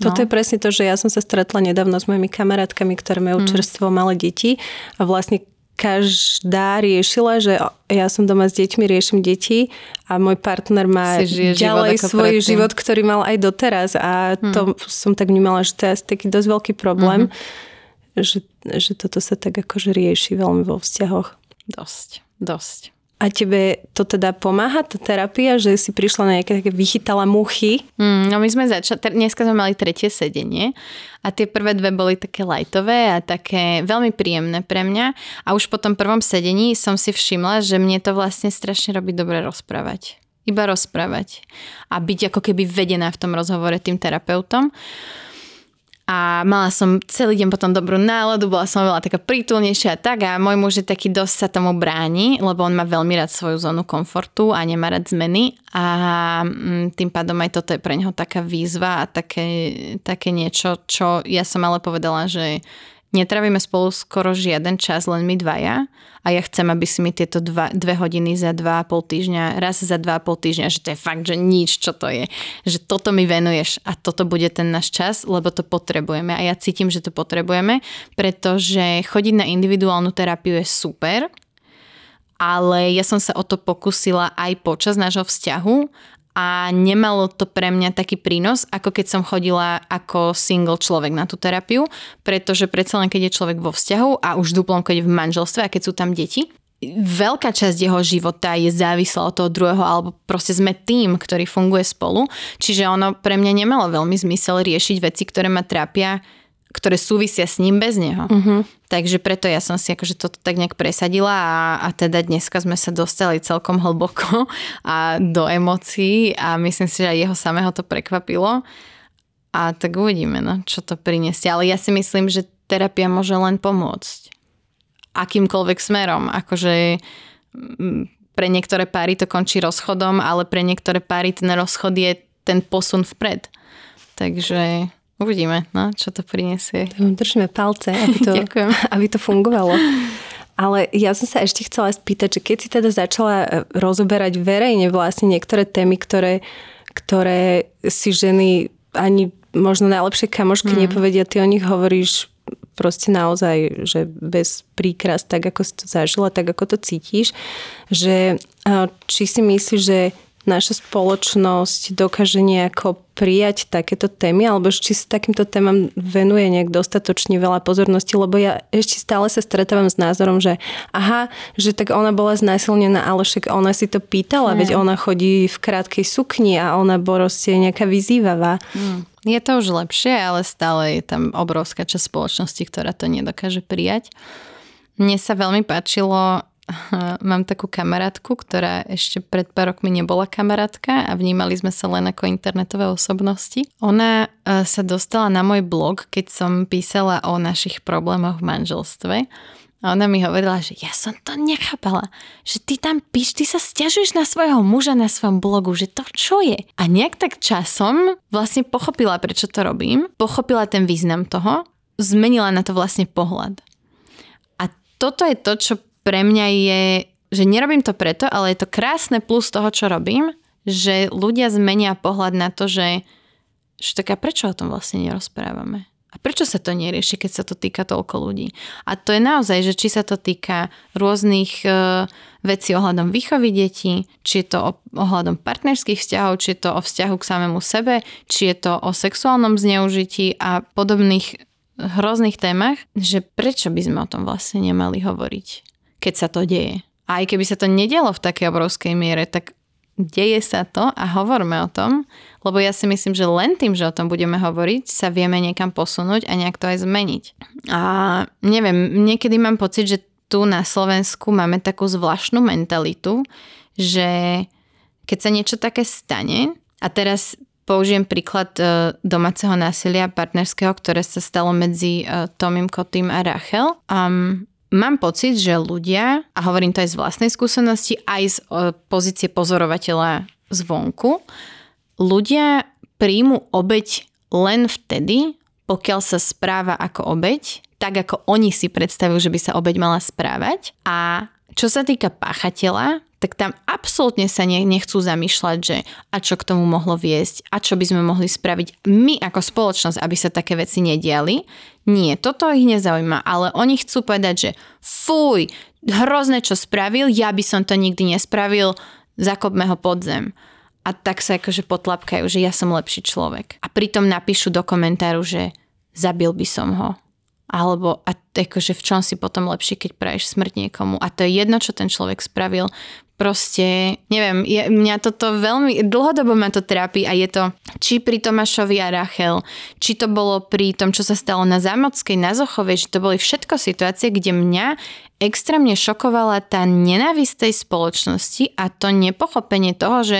[SPEAKER 1] No. Toto je presne to, že ja som sa stretla nedávno s mojimi kamarátkami, ktoré majú mm. čerstvo malé deti a vlastne každá riešila, že ja som doma s deťmi, riešim deti a môj partner má ďalej život svoj predtým. život, ktorý mal aj doteraz a hmm. to som tak vnímala, že to je taký dosť veľký problém, hmm. že, že toto sa tak akože rieši veľmi vo vzťahoch.
[SPEAKER 3] Dosť. dosť.
[SPEAKER 1] A tebe to teda pomáha, tá terapia, že si prišla na nejaké také vychytala muchy?
[SPEAKER 3] Mm, no my sme začali, dneska sme mali tretie sedenie a tie prvé dve boli také lajtové a také veľmi príjemné pre mňa. A už po tom prvom sedení som si všimla, že mne to vlastne strašne robí dobre rozprávať. Iba rozprávať. A byť ako keby vedená v tom rozhovore tým terapeutom a mala som celý deň potom dobrú náladu, bola som veľa taká prítulnejšia a tak a môj muž je taký dosť sa tomu bráni, lebo on má veľmi rád svoju zónu komfortu a nemá rád zmeny. A mm, tým pádom aj toto je pre neho taká výzva a také, také niečo, čo ja som ale povedala, že netravíme spolu skoro žiaden čas, len my dvaja a ja chcem, aby si mi tieto dva, dve hodiny za dva a pol týždňa, raz za dva a pol týždňa, že to je fakt, že nič, čo to je. Že toto mi venuješ a toto bude ten náš čas, lebo to potrebujeme a ja cítim, že to potrebujeme, pretože chodiť na individuálnu terapiu je super, ale ja som sa o to pokusila aj počas nášho vzťahu a nemalo to pre mňa taký prínos, ako keď som chodila ako single človek na tú terapiu, pretože predsa len keď je človek vo vzťahu a už duplom, keď je v manželstve a keď sú tam deti, veľká časť jeho života je závislá od toho druhého, alebo proste sme tým, ktorý funguje spolu. Čiže ono pre mňa nemalo veľmi zmysel riešiť veci, ktoré ma trápia ktoré súvisia s ním bez neho. Uh-huh. Takže preto ja som si akože toto tak nejak presadila a, a teda dneska sme sa dostali celkom hlboko a do emócií a myslím si, že aj jeho samého to prekvapilo. A tak uvidíme, no, čo to prinesie. Ale ja si myslím, že terapia môže len pomôcť. Akýmkoľvek smerom. Akože pre niektoré páry to končí rozchodom, ale pre niektoré páry ten rozchod je ten posun vpred. Takže Uvidíme, no, čo to prinesie.
[SPEAKER 1] Držíme palce, aby to, aby to fungovalo. Ale ja som sa ešte chcela spýtať, že keď si teda začala e, rozoberať verejne vlastne niektoré témy, ktoré, ktoré si ženy ani možno najlepšie kamošky mm. nepovedia, ty o nich hovoríš proste naozaj, že bez príkras, tak ako si to zažila, tak ako to cítiš, že či si myslíš, že naša spoločnosť dokáže nejako prijať takéto témy, alebo či sa takýmto témam venuje nejak dostatočne veľa pozornosti, lebo ja ešte stále sa stretávam s názorom, že aha, že tak ona bola znásilnená, ale však ona si to pýtala, mm. veď ona chodí v krátkej sukni a ona proste nejaká vyzývavá. Mm.
[SPEAKER 3] Je to už lepšie, ale stále je tam obrovská časť spoločnosti, ktorá to nedokáže prijať. Mne sa veľmi páčilo mám takú kamarátku, ktorá ešte pred pár rokmi nebola kamarátka a vnímali sme sa len ako internetové osobnosti. Ona e, sa dostala na môj blog, keď som písala o našich problémoch v manželstve. A ona mi hovorila, že ja som to nechápala, že ty tam píš, ty sa stiažuješ na svojho muža na svojom blogu, že to čo je? A nejak tak časom vlastne pochopila, prečo to robím, pochopila ten význam toho, zmenila na to vlastne pohľad. A toto je to, čo pre mňa je, že nerobím to preto, ale je to krásne plus toho, čo robím, že ľudia zmenia pohľad na to, že, že tak a prečo o tom vlastne nerozprávame? A prečo sa to nerieši, keď sa to týka toľko ľudí? A to je naozaj, že či sa to týka rôznych uh, vecí ohľadom výchovy detí, či je to o, ohľadom partnerských vzťahov, či je to o vzťahu k samému sebe, či je to o sexuálnom zneužití a podobných hrozných témach, že prečo by sme o tom vlastne nemali hovoriť? Keď sa to deje. A aj keby sa to nedialo v takej obrovskej miere, tak deje sa to a hovorme o tom, lebo ja si myslím, že len tým, že o tom budeme hovoriť, sa vieme niekam posunúť a nejak to aj zmeniť. A neviem, niekedy mám pocit, že tu na Slovensku máme takú zvláštnu mentalitu, že keď sa niečo také stane, a teraz použijem príklad e, domáceho násilia partnerského, ktoré sa stalo medzi e, Tomim Kotým a Rachel. Um, Mám pocit, že ľudia, a hovorím to aj z vlastnej skúsenosti, aj z pozície pozorovateľa zvonku, ľudia príjmu obeď len vtedy, pokiaľ sa správa ako obeď, tak ako oni si predstavujú, že by sa obeď mala správať. A čo sa týka páchateľa, tak tam absolútne sa nechcú zamýšľať, že a čo k tomu mohlo viesť a čo by sme mohli spraviť my ako spoločnosť, aby sa také veci nediali. Nie, toto ich nezaujíma, ale oni chcú povedať, že fuj, hrozné, čo spravil, ja by som to nikdy nespravil, zakopme ho podzem. A tak sa akože potlapkajú, že ja som lepší človek. A pritom napíšu do komentáru, že zabil by som ho. alebo a akože v čom si potom lepšie, keď praješ smrť niekomu. A to je jedno, čo ten človek spravil. Proste, neviem, je, mňa toto veľmi, dlhodobo ma to trápi a je to či pri Tomášovi a Rachel, či to bolo pri tom, čo sa stalo na Zámockej, na Zochovej, že to boli všetko situácie, kde mňa extrémne šokovala tá nenávisť tej spoločnosti a to nepochopenie toho, že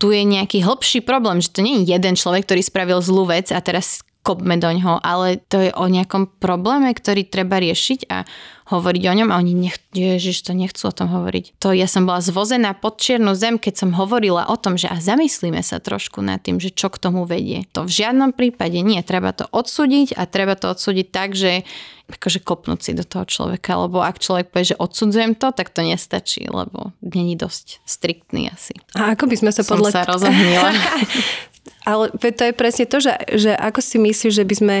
[SPEAKER 3] tu je nejaký hlbší problém, že to nie je jeden človek, ktorý spravil zlú vec a teraz kopme do ňoho, ale to je o nejakom probléme, ktorý treba riešiť a hovoriť o ňom a oni nech, ježiš, to nechcú o tom hovoriť. To ja som bola zvozená pod čiernu zem, keď som hovorila o tom, že a zamyslíme sa trošku nad tým, že čo k tomu vedie. To v žiadnom prípade nie. Treba to odsúdiť a treba to odsúdiť tak, že akože kopnúť si do toho človeka, lebo ak človek povie, že odsudzujem to, tak to nestačí, lebo není dosť striktný asi.
[SPEAKER 1] A ako by sme sa podľa...
[SPEAKER 3] Som sa rozohnila.
[SPEAKER 1] Ale to je presne to, že, že ako si myslíš, že by sme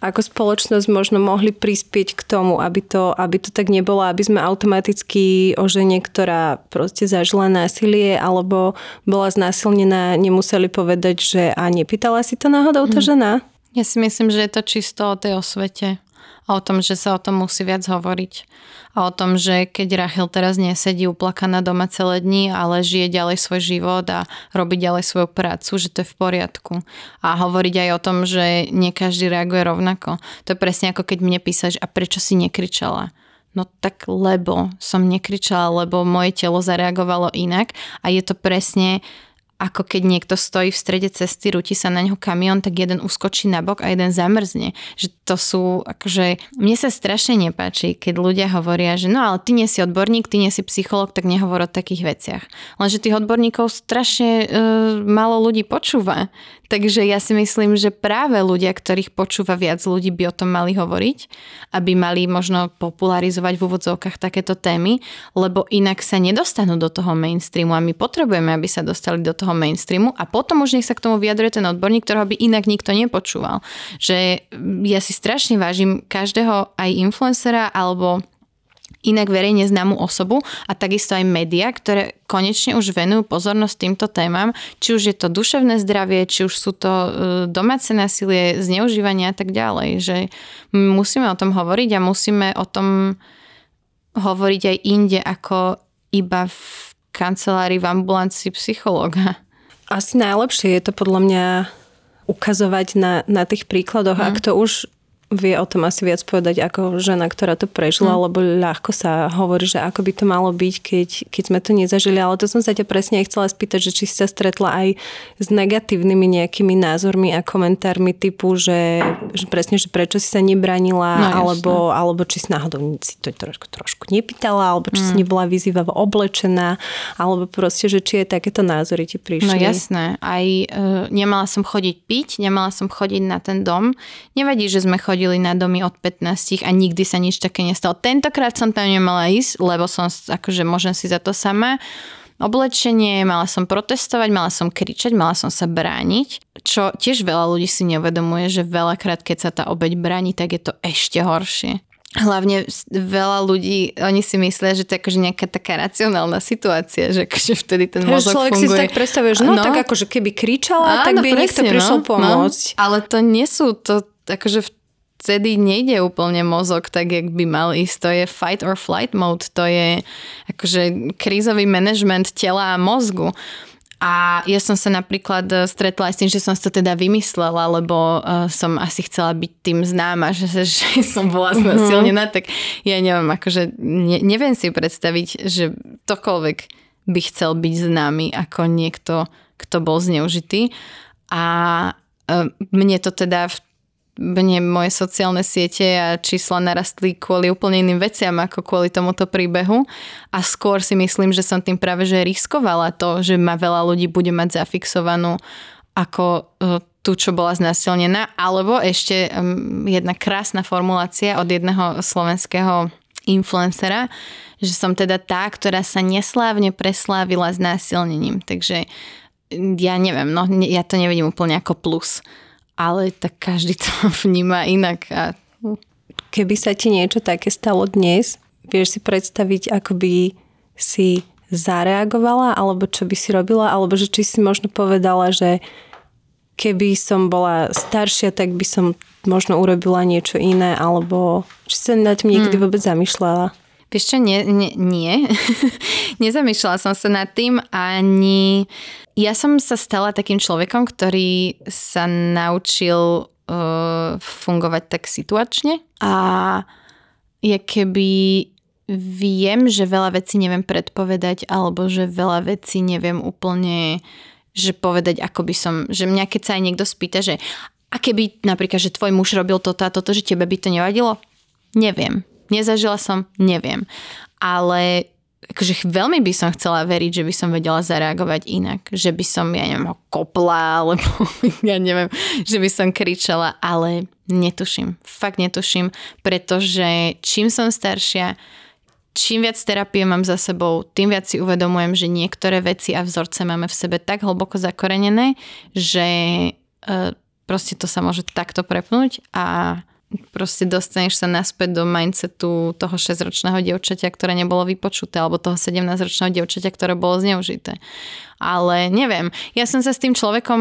[SPEAKER 1] ako spoločnosť možno mohli prispieť k tomu, aby to, aby to tak nebolo, aby sme automaticky o žene, ktorá proste zažila násilie alebo bola znásilnená, nemuseli povedať, že a nepýtala si to náhodou tá mhm. žena?
[SPEAKER 3] Ja si myslím, že je to čisto o tej osvete a o tom, že sa o tom musí viac hovoriť. A o tom, že keď Rachel teraz nesedí uplakaná doma celé dni, ale žije ďalej svoj život a robí ďalej svoju prácu, že to je v poriadku. A hovoriť aj o tom, že nie každý reaguje rovnako. To je presne ako keď mne písaš, a prečo si nekričala? No tak lebo som nekričala, lebo moje telo zareagovalo inak a je to presne ako keď niekto stojí v strede cesty, rúti sa na neho kamión, tak jeden uskočí na bok a jeden zamrzne. Že to sú, akože, mne sa strašne nepáči, keď ľudia hovoria, že no ale ty nie si odborník, ty nie si psycholog, tak nehovor o takých veciach. Lenže tých odborníkov strašne e, málo ľudí počúva. Takže ja si myslím, že práve ľudia, ktorých počúva viac ľudí, by o tom mali hovoriť, aby mali možno popularizovať v úvodzovkách takéto témy, lebo inak sa nedostanú do toho mainstreamu a my potrebujeme, aby sa dostali do toho mainstreamu a potom už nech sa k tomu vyjadruje ten odborník, ktorého by inak nikto nepočúval. Že ja si strašne vážim každého aj influencera alebo inak verejne známu osobu a takisto aj médiá, ktoré konečne už venujú pozornosť týmto témam, či už je to duševné zdravie, či už sú to e, domáce násilie, zneužívanie a tak ďalej. Že musíme o tom hovoriť a musíme o tom hovoriť aj inde ako iba v kancelárii v ambulancii psychológa.
[SPEAKER 1] Asi najlepšie je to podľa mňa ukazovať na, na tých príkladoch, mm. ak to už vie o tom asi viac povedať ako žena, ktorá to prežila, mm. lebo ľahko sa hovorí, že ako by to malo byť, keď, keď sme to nezažili. Ale to som sa ťa presne aj chcela spýtať, že či si sa stretla aj s negatívnymi nejakými názormi a komentármi typu, že, že presne, že prečo si sa nebranila, no, alebo, alebo či si náhodou si to trošku, trošku nepýtala, alebo či mm. si nebola vyzývavo oblečená, alebo proste, že či je takéto názory ti prišli.
[SPEAKER 3] No jasné. Aj e, nemala som chodiť piť, nemala som chodiť na ten dom. Nevadí, že sme chodili chodili na domy od 15 a nikdy sa nič také nestalo. Tentokrát som tam nemala ísť, lebo som, akože môžem si za to sama oblečenie, mala som protestovať, mala som kričať, mala som sa brániť, čo tiež veľa ľudí si neuvedomuje, že veľakrát, keď sa tá obeď bráni, tak je to ešte horšie. Hlavne veľa ľudí, oni si myslia, že to je akože nejaká taká racionálna situácia, že akože vtedy ten mozog
[SPEAKER 1] človek
[SPEAKER 3] funguje.
[SPEAKER 1] si tak predstavuje, že no, no tak akože keby kričala, Áno, tak by presne, niekto prišiel no, pomôcť.
[SPEAKER 3] No, ale to nie sú, to akože v vtedy nejde úplne mozog tak, jak by mal ísť. To je fight or flight mode, to je akože krízový management tela a mozgu. A ja som sa napríklad e, stretla aj s tým, že som si to teda vymyslela, lebo uh, som asi chcela byť tým známa, že, že som bola mhm. znasilnená, mm-hmm. tak ja neviem, akože ne, neviem si predstaviť, že tokoľvek by chcel byť známy ako niekto, kto bol zneužitý. A uh, mne to teda v mne moje sociálne siete a čísla narastli kvôli úplne iným veciam ako kvôli tomuto príbehu. A skôr si myslím, že som tým práve že riskovala to, že ma veľa ľudí bude mať zafixovanú ako e, tú, čo bola znasilnená, alebo ešte jedna krásna formulácia od jedného slovenského influencera, že som teda tá, ktorá sa neslávne preslávila s násilnením. Takže ja neviem, no ja to nevidím úplne ako plus ale tak každý to vníma inak. A...
[SPEAKER 1] Keby sa ti niečo také stalo dnes, vieš si predstaviť, ako by si zareagovala, alebo čo by si robila, alebo že či si možno povedala, že keby som bola staršia, tak by som možno urobila niečo iné, alebo či sa nad tým niekedy hmm. vôbec zamýšľala?
[SPEAKER 3] Vieš čo, nie, nie, nie. nezamýšľala som sa nad tým ani... Ja som sa stala takým človekom, ktorý sa naučil uh, fungovať tak situačne a je keby viem, že veľa vecí neviem predpovedať alebo že veľa vecí neviem úplne že povedať, ako by som, že mňa keď sa aj niekto spýta, že a keby napríklad, že tvoj muž robil toto a toto, že tebe by to nevadilo? Neviem. Nezažila som? Neviem. Ale akože veľmi by som chcela veriť, že by som vedela zareagovať inak. Že by som, ja neviem, ho kopla, alebo ja neviem, že by som kričala, ale netuším. Fakt netuším, pretože čím som staršia, čím viac terapie mám za sebou, tým viac si uvedomujem, že niektoré veci a vzorce máme v sebe tak hlboko zakorenené, že e, proste to sa môže takto prepnúť a proste dostaneš sa naspäť do mindsetu toho 6-ročného dievčaťa, ktoré nebolo vypočuté, alebo toho 17-ročného dievčaťa, ktoré bolo zneužité. Ale neviem, ja som sa s tým človekom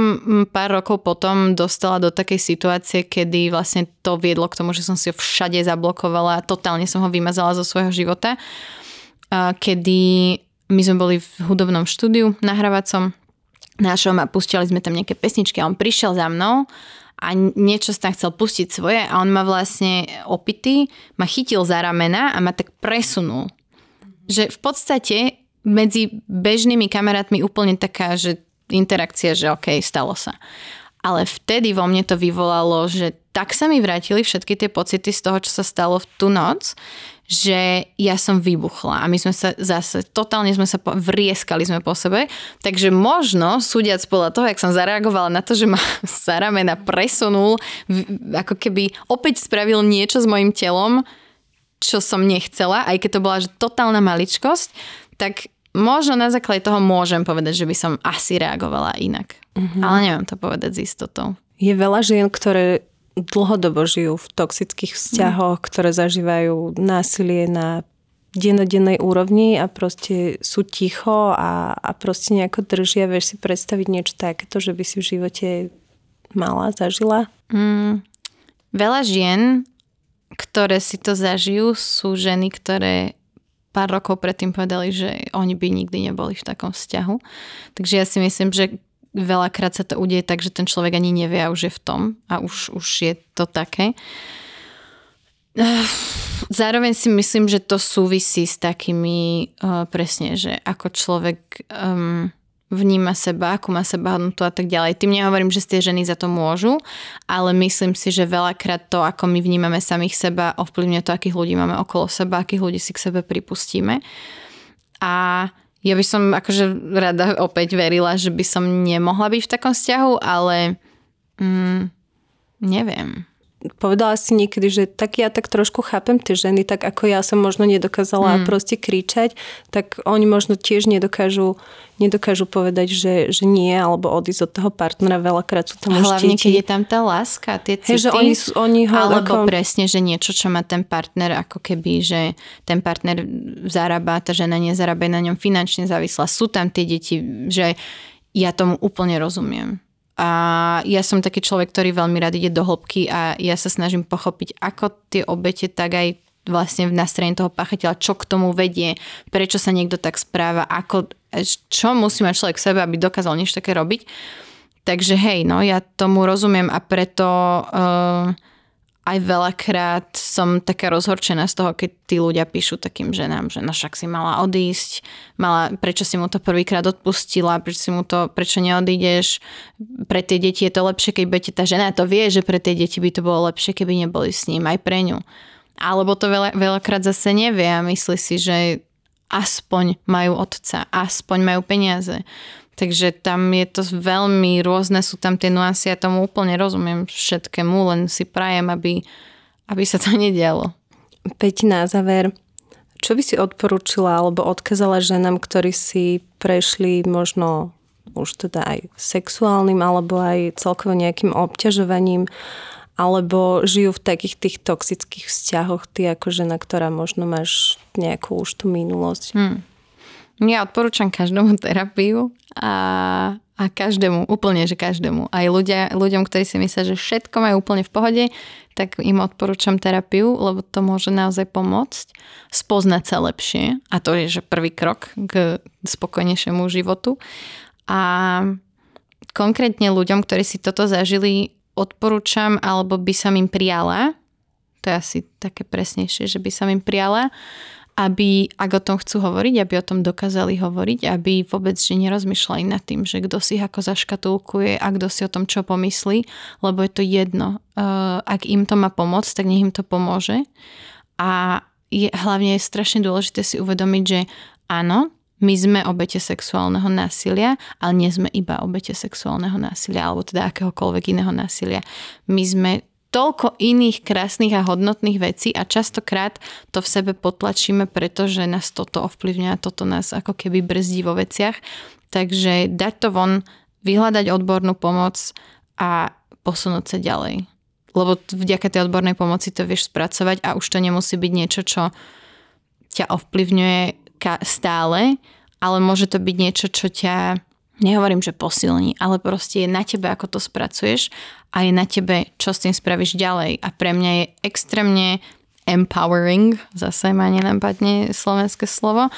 [SPEAKER 3] pár rokov potom dostala do takej situácie, kedy vlastne to viedlo k tomu, že som si ho všade zablokovala a totálne som ho vymazala zo svojho života. Kedy my sme boli v hudobnom štúdiu nahrávacom našom a pustili sme tam nejaké pesničky a on prišiel za mnou a niečo tam chcel pustiť svoje a on ma vlastne opitý, ma chytil za ramena a ma tak presunul. Že v podstate medzi bežnými kamarátmi úplne taká, že interakcia, že OK, stalo sa. Ale vtedy vo mne to vyvolalo, že tak sa mi vrátili všetky tie pocity z toho, čo sa stalo v tú noc, že ja som vybuchla a my sme sa zase, totálne sme sa po, vrieskali sme po sebe, takže možno, súdiac podľa toho, jak som zareagovala na to, že ma sa ramena presunul, ako keby opäť spravil niečo s mojim telom, čo som nechcela, aj keď to bola že totálna maličkosť, tak možno na základe toho môžem povedať, že by som asi reagovala inak. Mm-hmm. Ale neviem to povedať s istotou.
[SPEAKER 1] Je veľa žien, ktoré dlhodobo žijú v toxických vzťahoch, mm. ktoré zažívajú násilie na denodennej úrovni a proste sú ticho a, a proste nejako držia. Vieš si predstaviť niečo takéto, že by si v živote mala, zažila? Mm,
[SPEAKER 3] veľa žien, ktoré si to zažijú, sú ženy, ktoré pár rokov predtým povedali, že oni by nikdy neboli v takom vzťahu. Takže ja si myslím, že veľakrát sa to udeje tak, že ten človek ani nevie a už je v tom a už, už je to také. Zároveň si myslím, že to súvisí s takými uh, presne, že ako človek um, vníma seba, ako má seba hodnotu a tak ďalej. Tým nehovorím, že tie ženy za to môžu, ale myslím si, že veľakrát to, ako my vnímame samých seba, ovplyvňuje to, akých ľudí máme okolo seba, akých ľudí si k sebe pripustíme. A ja by som akože rada opäť verila, že by som nemohla byť v takom vzťahu, ale mm, neviem
[SPEAKER 1] povedala si niekedy, že tak ja tak trošku chápem tie ženy, tak ako ja som možno nedokázala mm. proste kričať, tak oni možno tiež nedokážu, nedokážu povedať, že, že nie, alebo odísť od toho partnera, veľakrát sú tam
[SPEAKER 3] Hlavne, keď je tam tá láska, tie city, hey, že oni, oni ho alebo ako... presne, že niečo, čo má ten partner, ako keby, že ten partner zarába, tá žena nezarába na ňom finančne závislá. Sú tam tie deti, že ja tomu úplne rozumiem a ja som taký človek, ktorý veľmi rád ide do hĺbky a ja sa snažím pochopiť, ako tie obete, tak aj vlastne v nastrojení toho pachateľa, čo k tomu vedie, prečo sa niekto tak správa, ako, čo musí mať človek v sebe, aby dokázal niečo také robiť. Takže hej, no ja tomu rozumiem a preto uh, aj veľakrát som taká rozhorčená z toho, keď tí ľudia píšu takým ženám, že no však si mala odísť, mala, prečo si mu to prvýkrát odpustila, prečo si mu to, prečo neodídeš, pre tie deti je to lepšie, keď budete, tá žena to vie, že pre tie deti by to bolo lepšie, keby neboli s ním, aj pre ňu. Alebo to veľa, veľakrát zase nevie a myslí si, že aspoň majú otca, aspoň majú peniaze. Takže tam je to veľmi rôzne, sú tam tie nuancy, ja tomu úplne rozumiem všetkému, len si prajem, aby, aby sa to nedialo.
[SPEAKER 1] Peť na záver, čo by si odporúčila alebo odkazala ženám, ktorí si prešli možno už teda aj sexuálnym alebo aj celkovo nejakým obťažovaním alebo žijú v takých tých toxických vzťahoch, ty ako žena, ktorá možno máš nejakú už tú minulosť? Hmm.
[SPEAKER 3] Ja odporúčam každému terapiu a, a každému, úplne, že každému. Aj ľudia, ľuďom, ktorí si myslia, že všetko majú úplne v pohode, tak im odporúčam terapiu, lebo to môže naozaj pomôcť spoznať sa lepšie. A to je že prvý krok k spokojnejšiemu životu. A konkrétne ľuďom, ktorí si toto zažili, odporúčam, alebo by som im prijala, to je asi také presnejšie, že by som im prijala, aby, ak o tom chcú hovoriť, aby o tom dokázali hovoriť, aby vôbec že nerozmýšľali nad tým, že kto si ako zaškatulkuje a kto si o tom čo pomyslí, lebo je to jedno. Ak im to má pomôcť, tak nech im to pomôže. A je, hlavne je strašne dôležité si uvedomiť, že áno, my sme obete sexuálneho násilia, ale nie sme iba obete sexuálneho násilia, alebo teda akéhokoľvek iného násilia. My sme toľko iných krásnych a hodnotných vecí a častokrát to v sebe potlačíme, pretože nás toto ovplyvňuje a toto nás ako keby brzdí vo veciach. Takže dať to von, vyhľadať odbornú pomoc a posunúť sa ďalej. Lebo vďaka tej odbornej pomoci to vieš spracovať a už to nemusí byť niečo, čo ťa ovplyvňuje stále, ale môže to byť niečo, čo ťa nehovorím, že posilní, ale proste je na tebe, ako to spracuješ a je na tebe, čo s tým spravíš ďalej. A pre mňa je extrémne empowering, zase ma nenapadne slovenské slovo,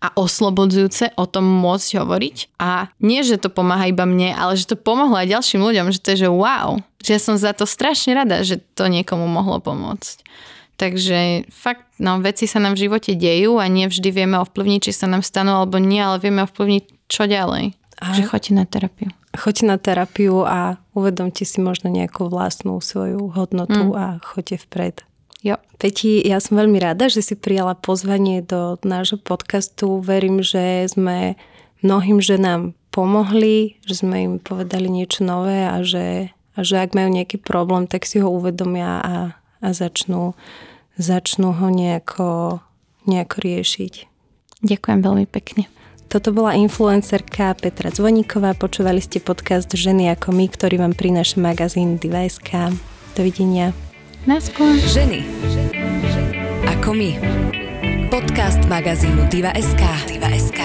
[SPEAKER 3] a oslobodzujúce o tom môcť hovoriť. A nie, že to pomáha iba mne, ale že to pomohlo aj ďalším ľuďom, že to je, že wow, že ja som za to strašne rada, že to niekomu mohlo pomôcť. Takže fakt, no, veci sa nám v živote dejú a nie vždy vieme ovplyvniť, či sa nám stanú alebo nie, ale vieme ovplyvniť čo ďalej. A že choďte na terapiu.
[SPEAKER 1] Choďte na terapiu a uvedomte si možno nejakú vlastnú svoju hodnotu mm. a choďte vpred.
[SPEAKER 3] Jo.
[SPEAKER 1] Peti, ja som veľmi rada, že si prijala pozvanie do nášho podcastu. Verím, že sme mnohým ženám pomohli, že sme im povedali niečo nové a že, a že ak majú nejaký problém, tak si ho uvedomia a, a začnú, začnú ho nejako, nejako riešiť.
[SPEAKER 3] Ďakujem veľmi pekne.
[SPEAKER 1] Toto bola influencerka Petra Zvoníková. Počúvali ste podcast Ženy ako my, ktorý vám prináša magazín Diva.sk. Dovidenia.
[SPEAKER 3] Naskôr.
[SPEAKER 2] Ženy ako my. Podcast magazínu Diva.sk. Diva.sk.